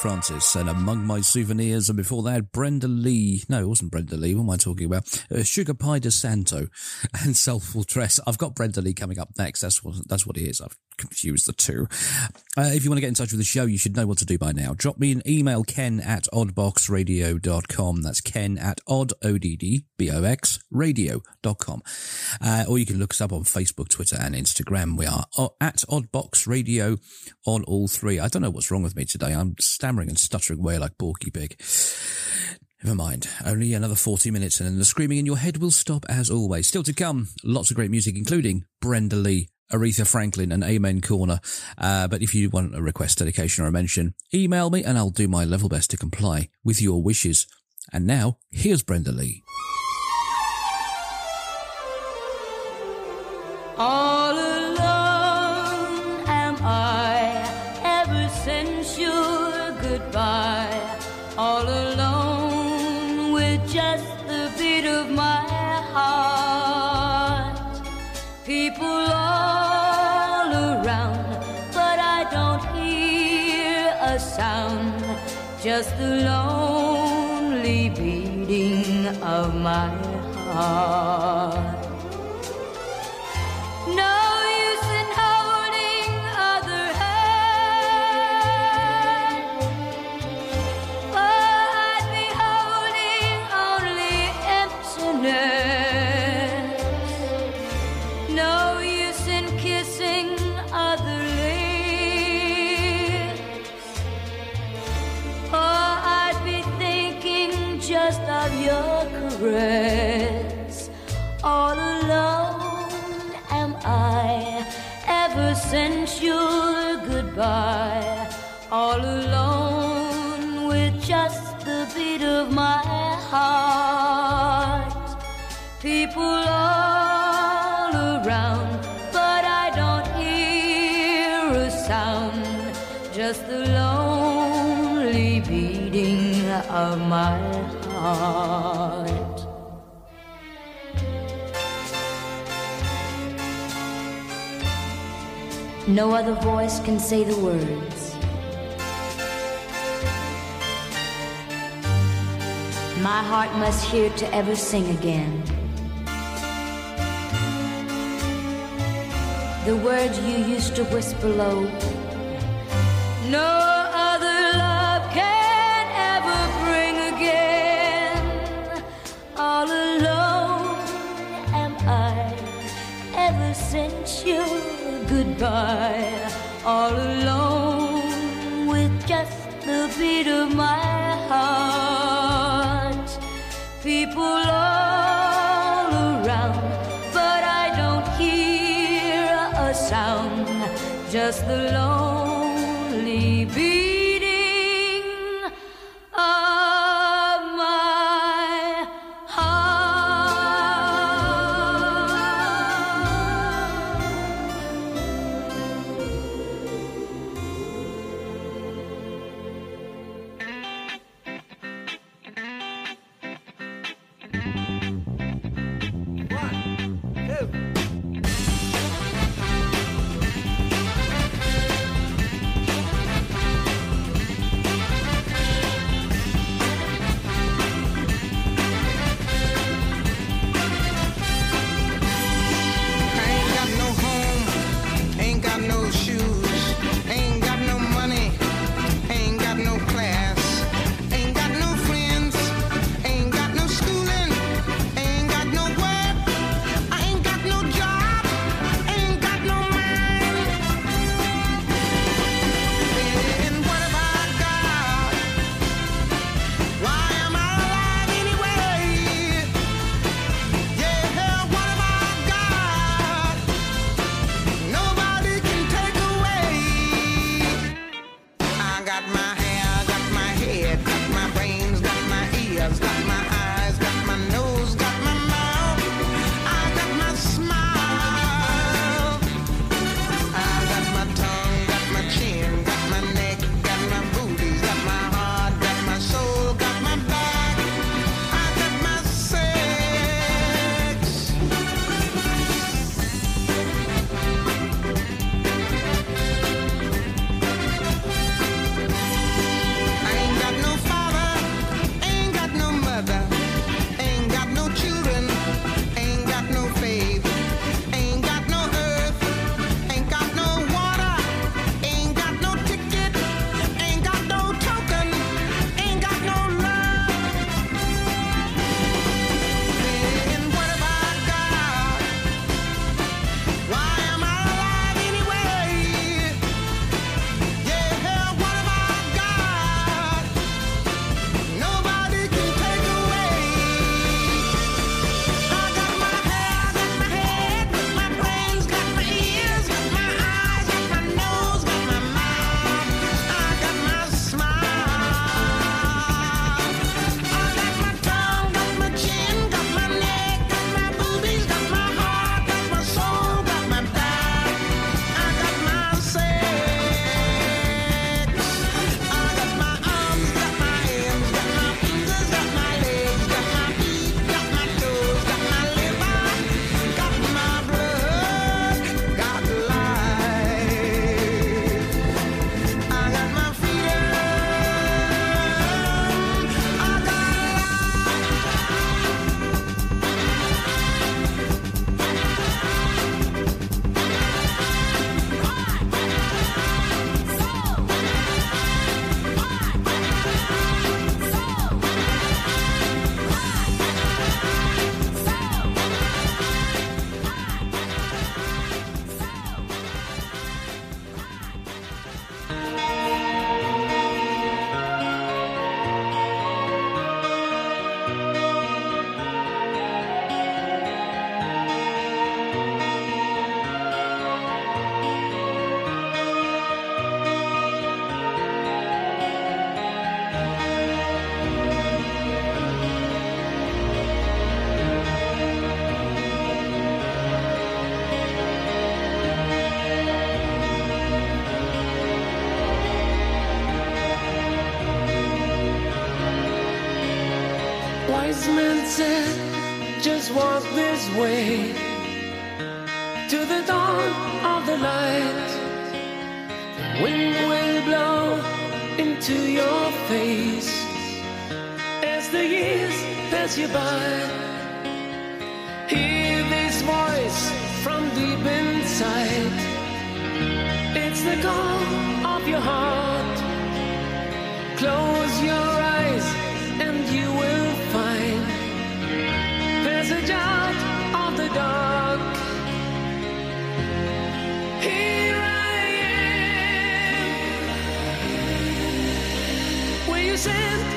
S5: Francis and Among My Souvenirs, and before that, Brenda Lee. No, it wasn't Brenda Lee. What am I talking about? Uh, Sugar Pie de Santo and Soulful Dress. I've got Brenda Lee coming up next. That's what that's what it is. I've confused the two. Uh, if you want to get in touch with the show, you should know what to do by now. Drop me an email, ken at oddboxradio.com. That's ken at odd, O-D-D-B-O-X, radio.com. Uh, or you can look us up on Facebook, Twitter, and Instagram. We are o- at Oddbox Radio on all three. I don't know what's wrong with me today. I'm stammering and stuttering away like Porky Pig. Never mind. Only another 40 minutes and the screaming in your head will stop as always. Still to come, lots of great music, including Brenda Lee, Aretha Franklin and Amen Corner. Uh, but if you want a request, dedication or a mention, email me and I'll do my level best to comply with your wishes. And now, here's Brenda Lee.
S9: No use in holding other hand. For I'd be holding only emptiness. No use in kissing other lips. For I'd be thinking just of your caress. Since your goodbye. All alone with just the beat of my heart. People all around, but I don't hear a sound. Just the lonely beating of my heart.
S16: No other voice can say the words.
S9: My heart must hear to ever sing again. The words you used to whisper low. No other love can ever bring again. All alone am I ever since you goodbye all alone with just the beat of my heart. People all around, but I don't hear a sound, just the
S17: lone.
S13: Pass you by. Hear this voice from deep inside. It's the call of your heart. Close your eyes and you will find passage out of the dark. Here I am. Will you send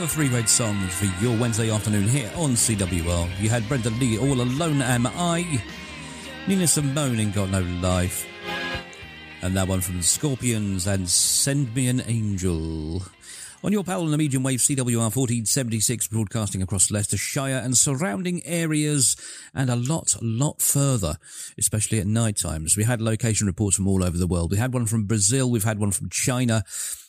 S5: Another three red songs for your Wednesday afternoon here on CWR. You had Brenda Lee, All Alone Am I, Nina Simone, Ain't Got No Life, and that one from the Scorpions and Send Me an Angel. On your pal on the medium wave CWR 1476, broadcasting across Leicestershire and surrounding areas and a lot, lot further, especially at night times. We had location reports from all over the world. We had one from Brazil, we've had one from China,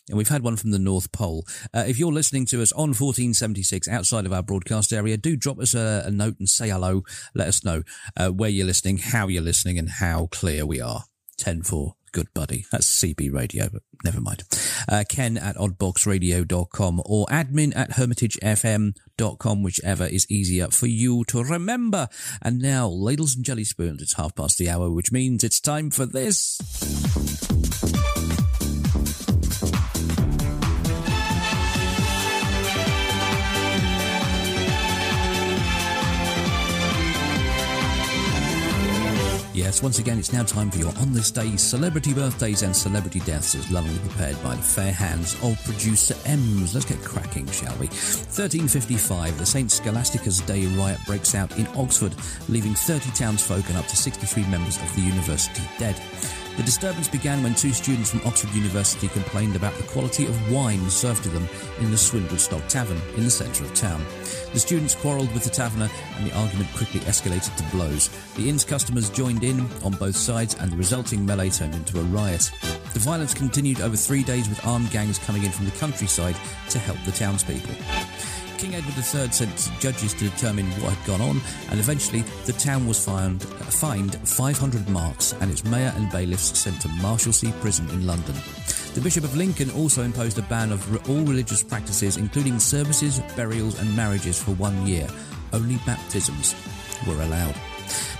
S5: and we've had one from the North Pole. Uh, if you're listening to us on 1476 outside of our broadcast area, do drop us a, a note and say hello. Let us know uh, where you're listening, how you're listening, and how clear we are. 10 4. Good buddy. That's CB radio, but never mind. Uh, Ken at oddboxradio.com or admin at hermitagefm.com, whichever is easier for you to remember. And now, ladles and jelly spoons, it's half past the hour, which means it's time for this. Yes, once again, it's now time for your On This Day celebrity birthdays and celebrity deaths as lovingly prepared by the fair hands of producer Ems. Let's get cracking, shall we? 1355, the St. Scholastica's Day riot breaks out in Oxford, leaving 30 townsfolk and up to 63 members of the university dead. The disturbance began when two students from Oxford University complained about the quality of wine served to them in the Swindlestock Tavern in the centre of town. The students quarrelled with the taverner and the argument quickly escalated to blows. The inn's customers joined in on both sides, and the resulting melee turned into a riot. The violence continued over three days with armed gangs coming in from the countryside to help the townspeople. King Edward III sent judges to determine what had gone on, and eventually the town was fined, fined 500 marks and its mayor and bailiffs sent to Marshalsea Prison in London. The Bishop of Lincoln also imposed a ban of all religious practices, including services, burials, and marriages for one year. Only baptisms were allowed.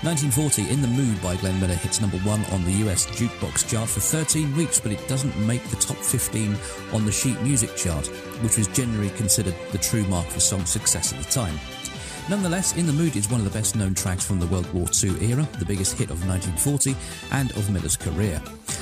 S5: 1940, In the Mood by Glenn Miller hits number one on the US jukebox chart for 13 weeks, but it doesn't make the top 15 on the sheet music chart, which was generally considered the true mark for song success at the time. Nonetheless, In the Mood is one of the best known tracks from the World War II era, the biggest hit of 1940 and of Miller's career.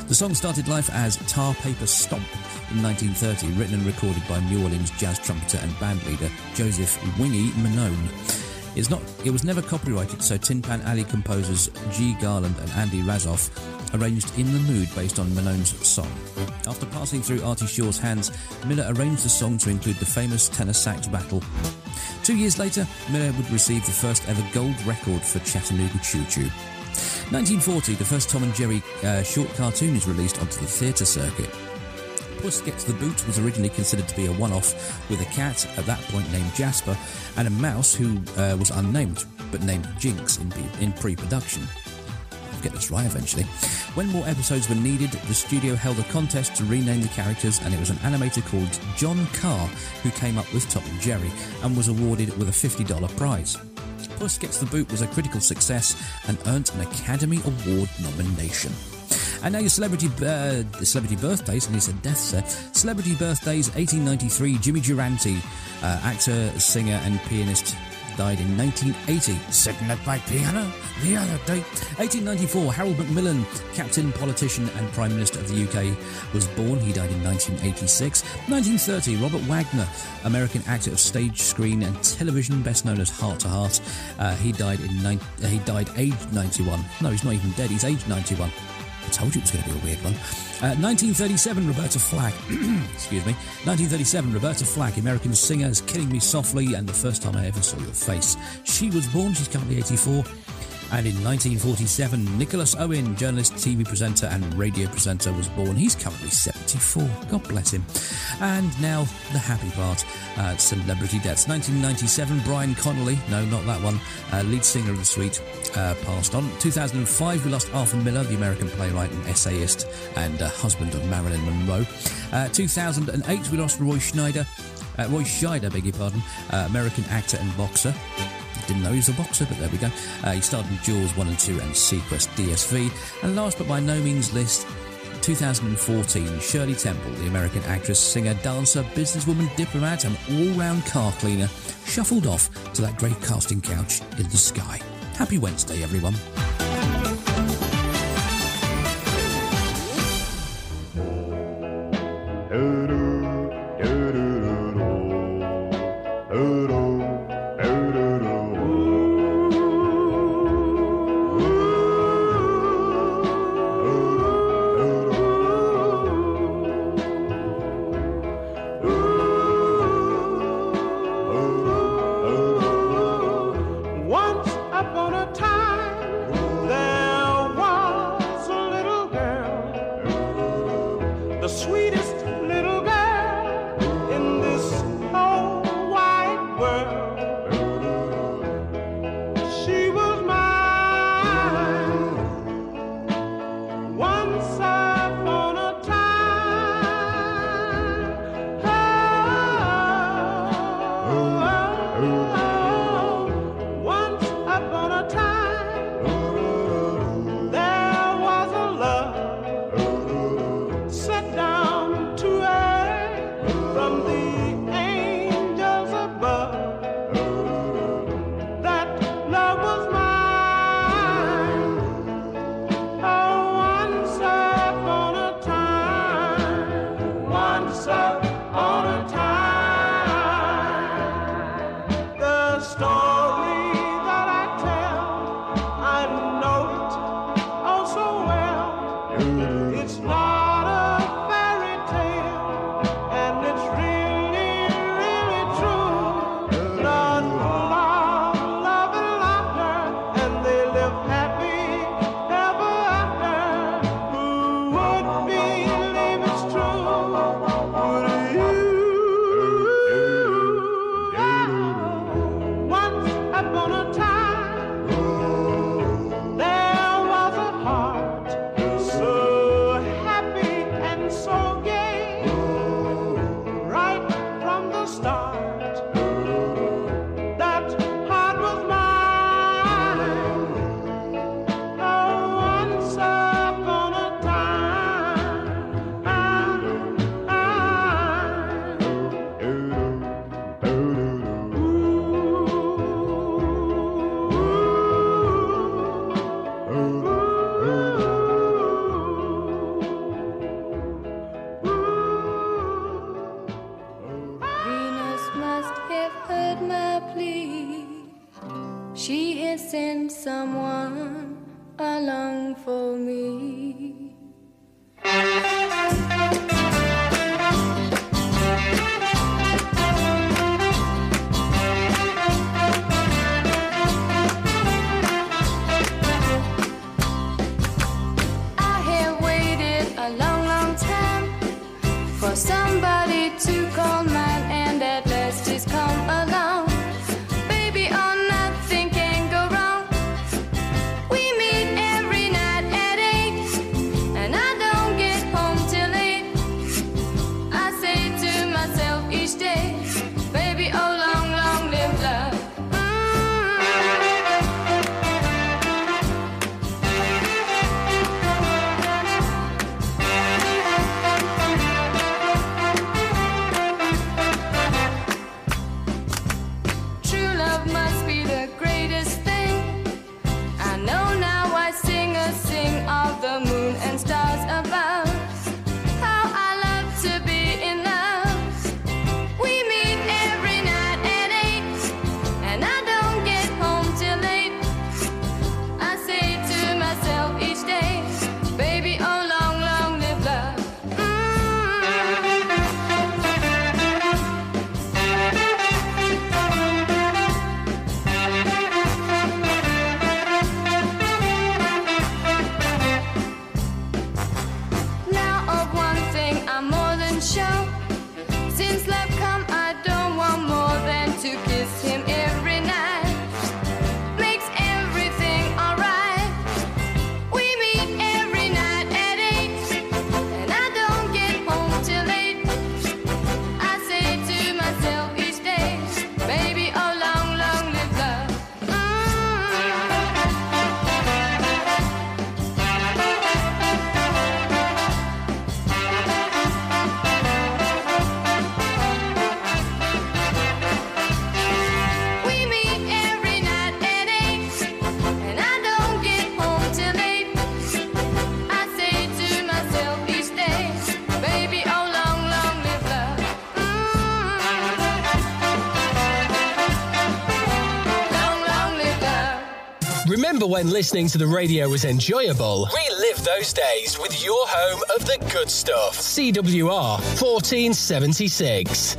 S5: The song started life as Tar Paper Stomp in 1930, written and recorded by New Orleans jazz trumpeter and bandleader Joseph Wingy Manone. It's not, it was never copyrighted, so Tin Pan Alley composers G. Garland and Andy Razaf arranged In the Mood based on Manone's song. After passing through Artie Shaw's hands, Miller arranged the song to include the famous tenor sax battle. Two years later, Miller would receive the first ever gold record for Chattanooga Choo Choo. 1940, the first Tom and Jerry uh, short cartoon is released onto the theatre circuit. Puss Gets the Boot was originally considered to be a one off, with a cat at that point named Jasper and a mouse who uh, was unnamed but named Jinx in, in pre production. I'll get this right eventually. When more episodes were needed, the studio held a contest to rename the characters, and it was an animator called John Carr who came up with Tom and Jerry and was awarded with a $50 prize. Puss Gets the Boot was a critical success and earned an Academy Award nomination. And now your celebrity uh, celebrity birthdays, and he said death there. Celebrity birthdays, 1893, Jimmy Durante, uh, actor, singer, and pianist, died in 1980, sitting at my piano the other day. 1894, Harold Macmillan, captain, politician, and Prime Minister of the UK, was born. He died in 1986. 1930, Robert Wagner, American actor of stage, screen, and television, best known as Hart to Hart. Uh, he died in uh, he died aged 91. No, he's not even dead. He's aged 91. Told you it was going to be a weird one. Uh, 1937, Roberta Flack. Excuse me. 1937, Roberta Flack, American singer, is Killing Me Softly, and the first time I ever saw your face. She was born, she's currently 84. And in 1947, Nicholas Owen, journalist, TV presenter, and radio presenter, was born. He's currently 74. God bless him. And now, the happy part uh, celebrity deaths. 1997, Brian Connolly, no, not that one, uh, lead singer of the Sweet, uh, passed on. 2005, we lost Arthur Miller, the American playwright and essayist and uh, husband of Marilyn Monroe. Uh, 2008, we lost Roy Schneider. Uh, Roy Scheider, beg your pardon, American actor and boxer. Didn't know he was a boxer, but there we go. Uh, he starred in Jaws 1 and 2 and seaQuest DSV. And last but by no means least, 2014, Shirley Temple, the American actress, singer, dancer, businesswoman, diplomat, and all round car cleaner, shuffled off to that great casting couch in the sky. Happy Wednesday, everyone.
S13: someone along for
S18: me. when listening to the radio was enjoyable, relive those days with your home of the good stuff. CWR 1476.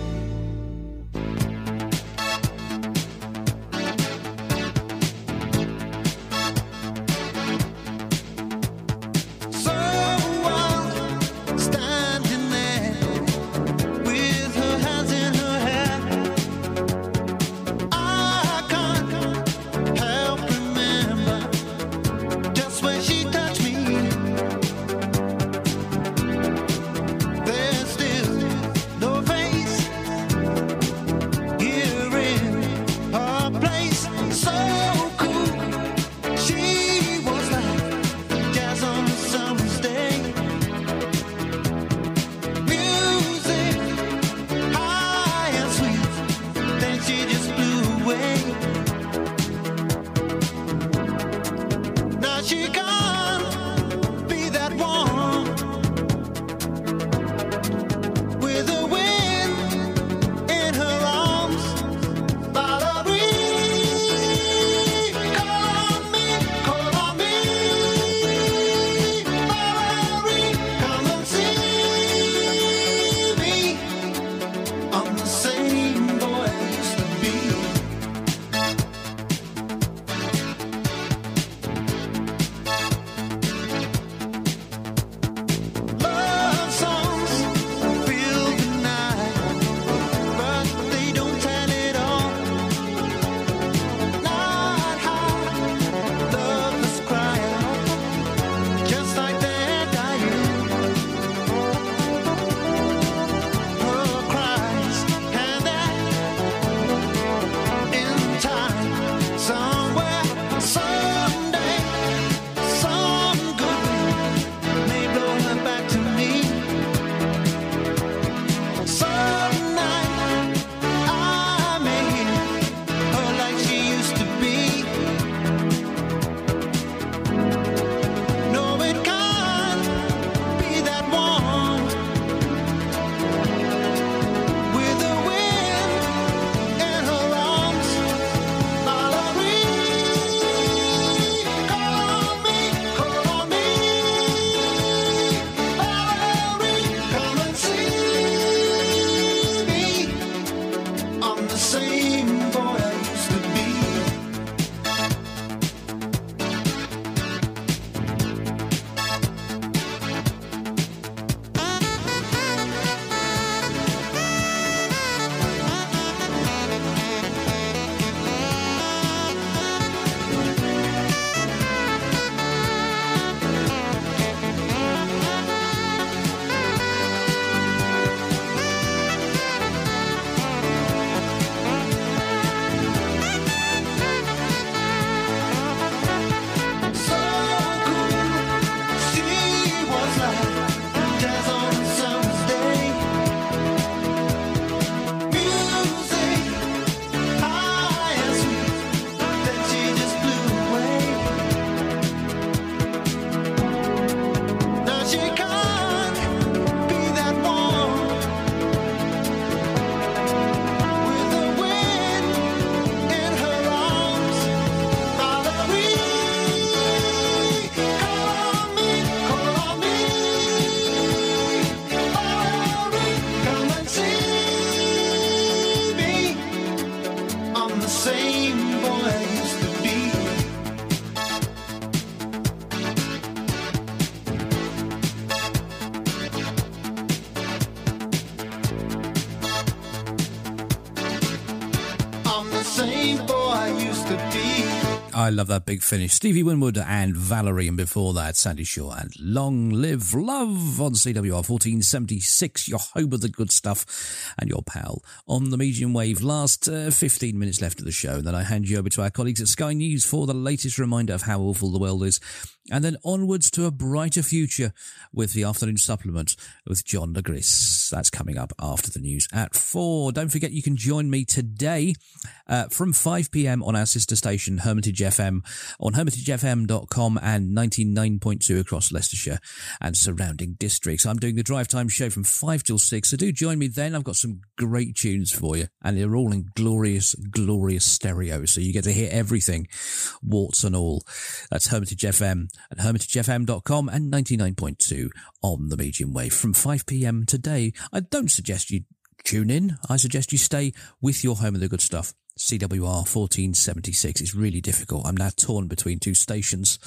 S19: love that
S5: big finish. Stevie Winwood and Valerie, and before that, Sandie Shaw and Long Live Love on CWR 1476. Your home of the good stuff and your pal on the medium wave. Last uh, 15 minutes left of the show, and then I hand you over to our colleagues at Sky News for the latest reminder of how awful the world is. And then onwards to a brighter future with the afternoon supplement with John DeGris. That's coming up after the news at four. Don't forget you can join me today uh, from 5 p.m. on our sister station Hermitage FM on hermitagefm.com and 99.2 across Leicestershire and surrounding districts. I'm doing the drive time show from 5 till 6, so do join me then. I've got some great tunes for you, and they're all in glorious, glorious stereo, so you get to hear everything, warts and all. That's Hermitage FM at hermitagefm.com and 99.2 on the medium wave from 5 p.m. today. I don't suggest you tune in. I suggest you stay with your home of the good stuff. CWR 1476. is really difficult. I'm now torn between two stations.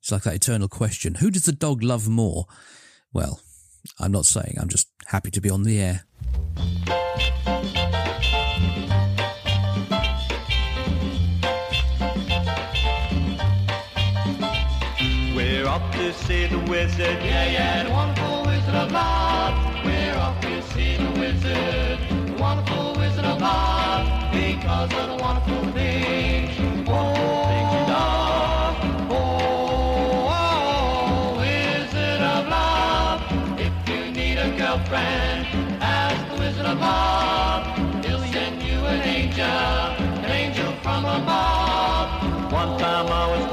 S5: It's like that eternal question. Who does the dog love more? Well, I'm not saying. I'm just happy to be on the air.
S20: We're off to see the wizard.
S21: Yeah, yeah, the wonderful Wizard of Oz. Wonderful because of the wonderful things, wonderful he does. Oh, oh, Wizard of Love, if you need a girlfriend, ask the Wizard of Oz. He'll send you an angel, an angel from above.
S20: One time I was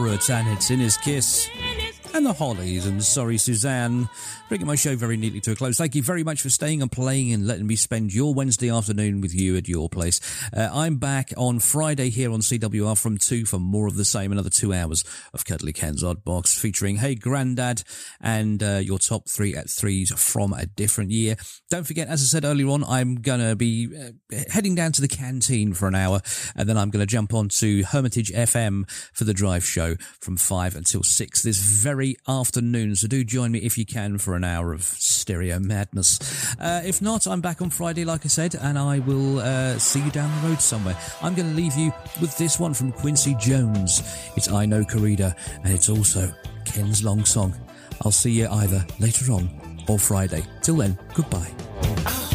S5: Everett and it's in his kiss. And the Hollies and Sorry Suzanne, bringing my show very neatly to a close. Thank you very much for staying and playing and letting me spend your Wednesday afternoon with you at your place. Uh, I'm back on Friday here on CWR from 2 for more of the same, another two hours of Cuddly Ken's Odd Box featuring Hey Grandad and uh, your top three at threes from a different year. Don't forget, as I said earlier on, I'm going to be uh, heading down to the canteen for an hour and then I'm going to jump on to Hermitage FM for the drive show from 5 until 6 this very afternoon. So do join me if you can for an hour of stereo madness. Uh, if not, I'm back on Friday, like I said, and I will uh, see you down the road somewhere. I'm going to leave you with this one from Quincy Jones. It's Ai No Corrida, and it's also Ken's long song. I'll see you either later on or Friday. Till then, goodbye.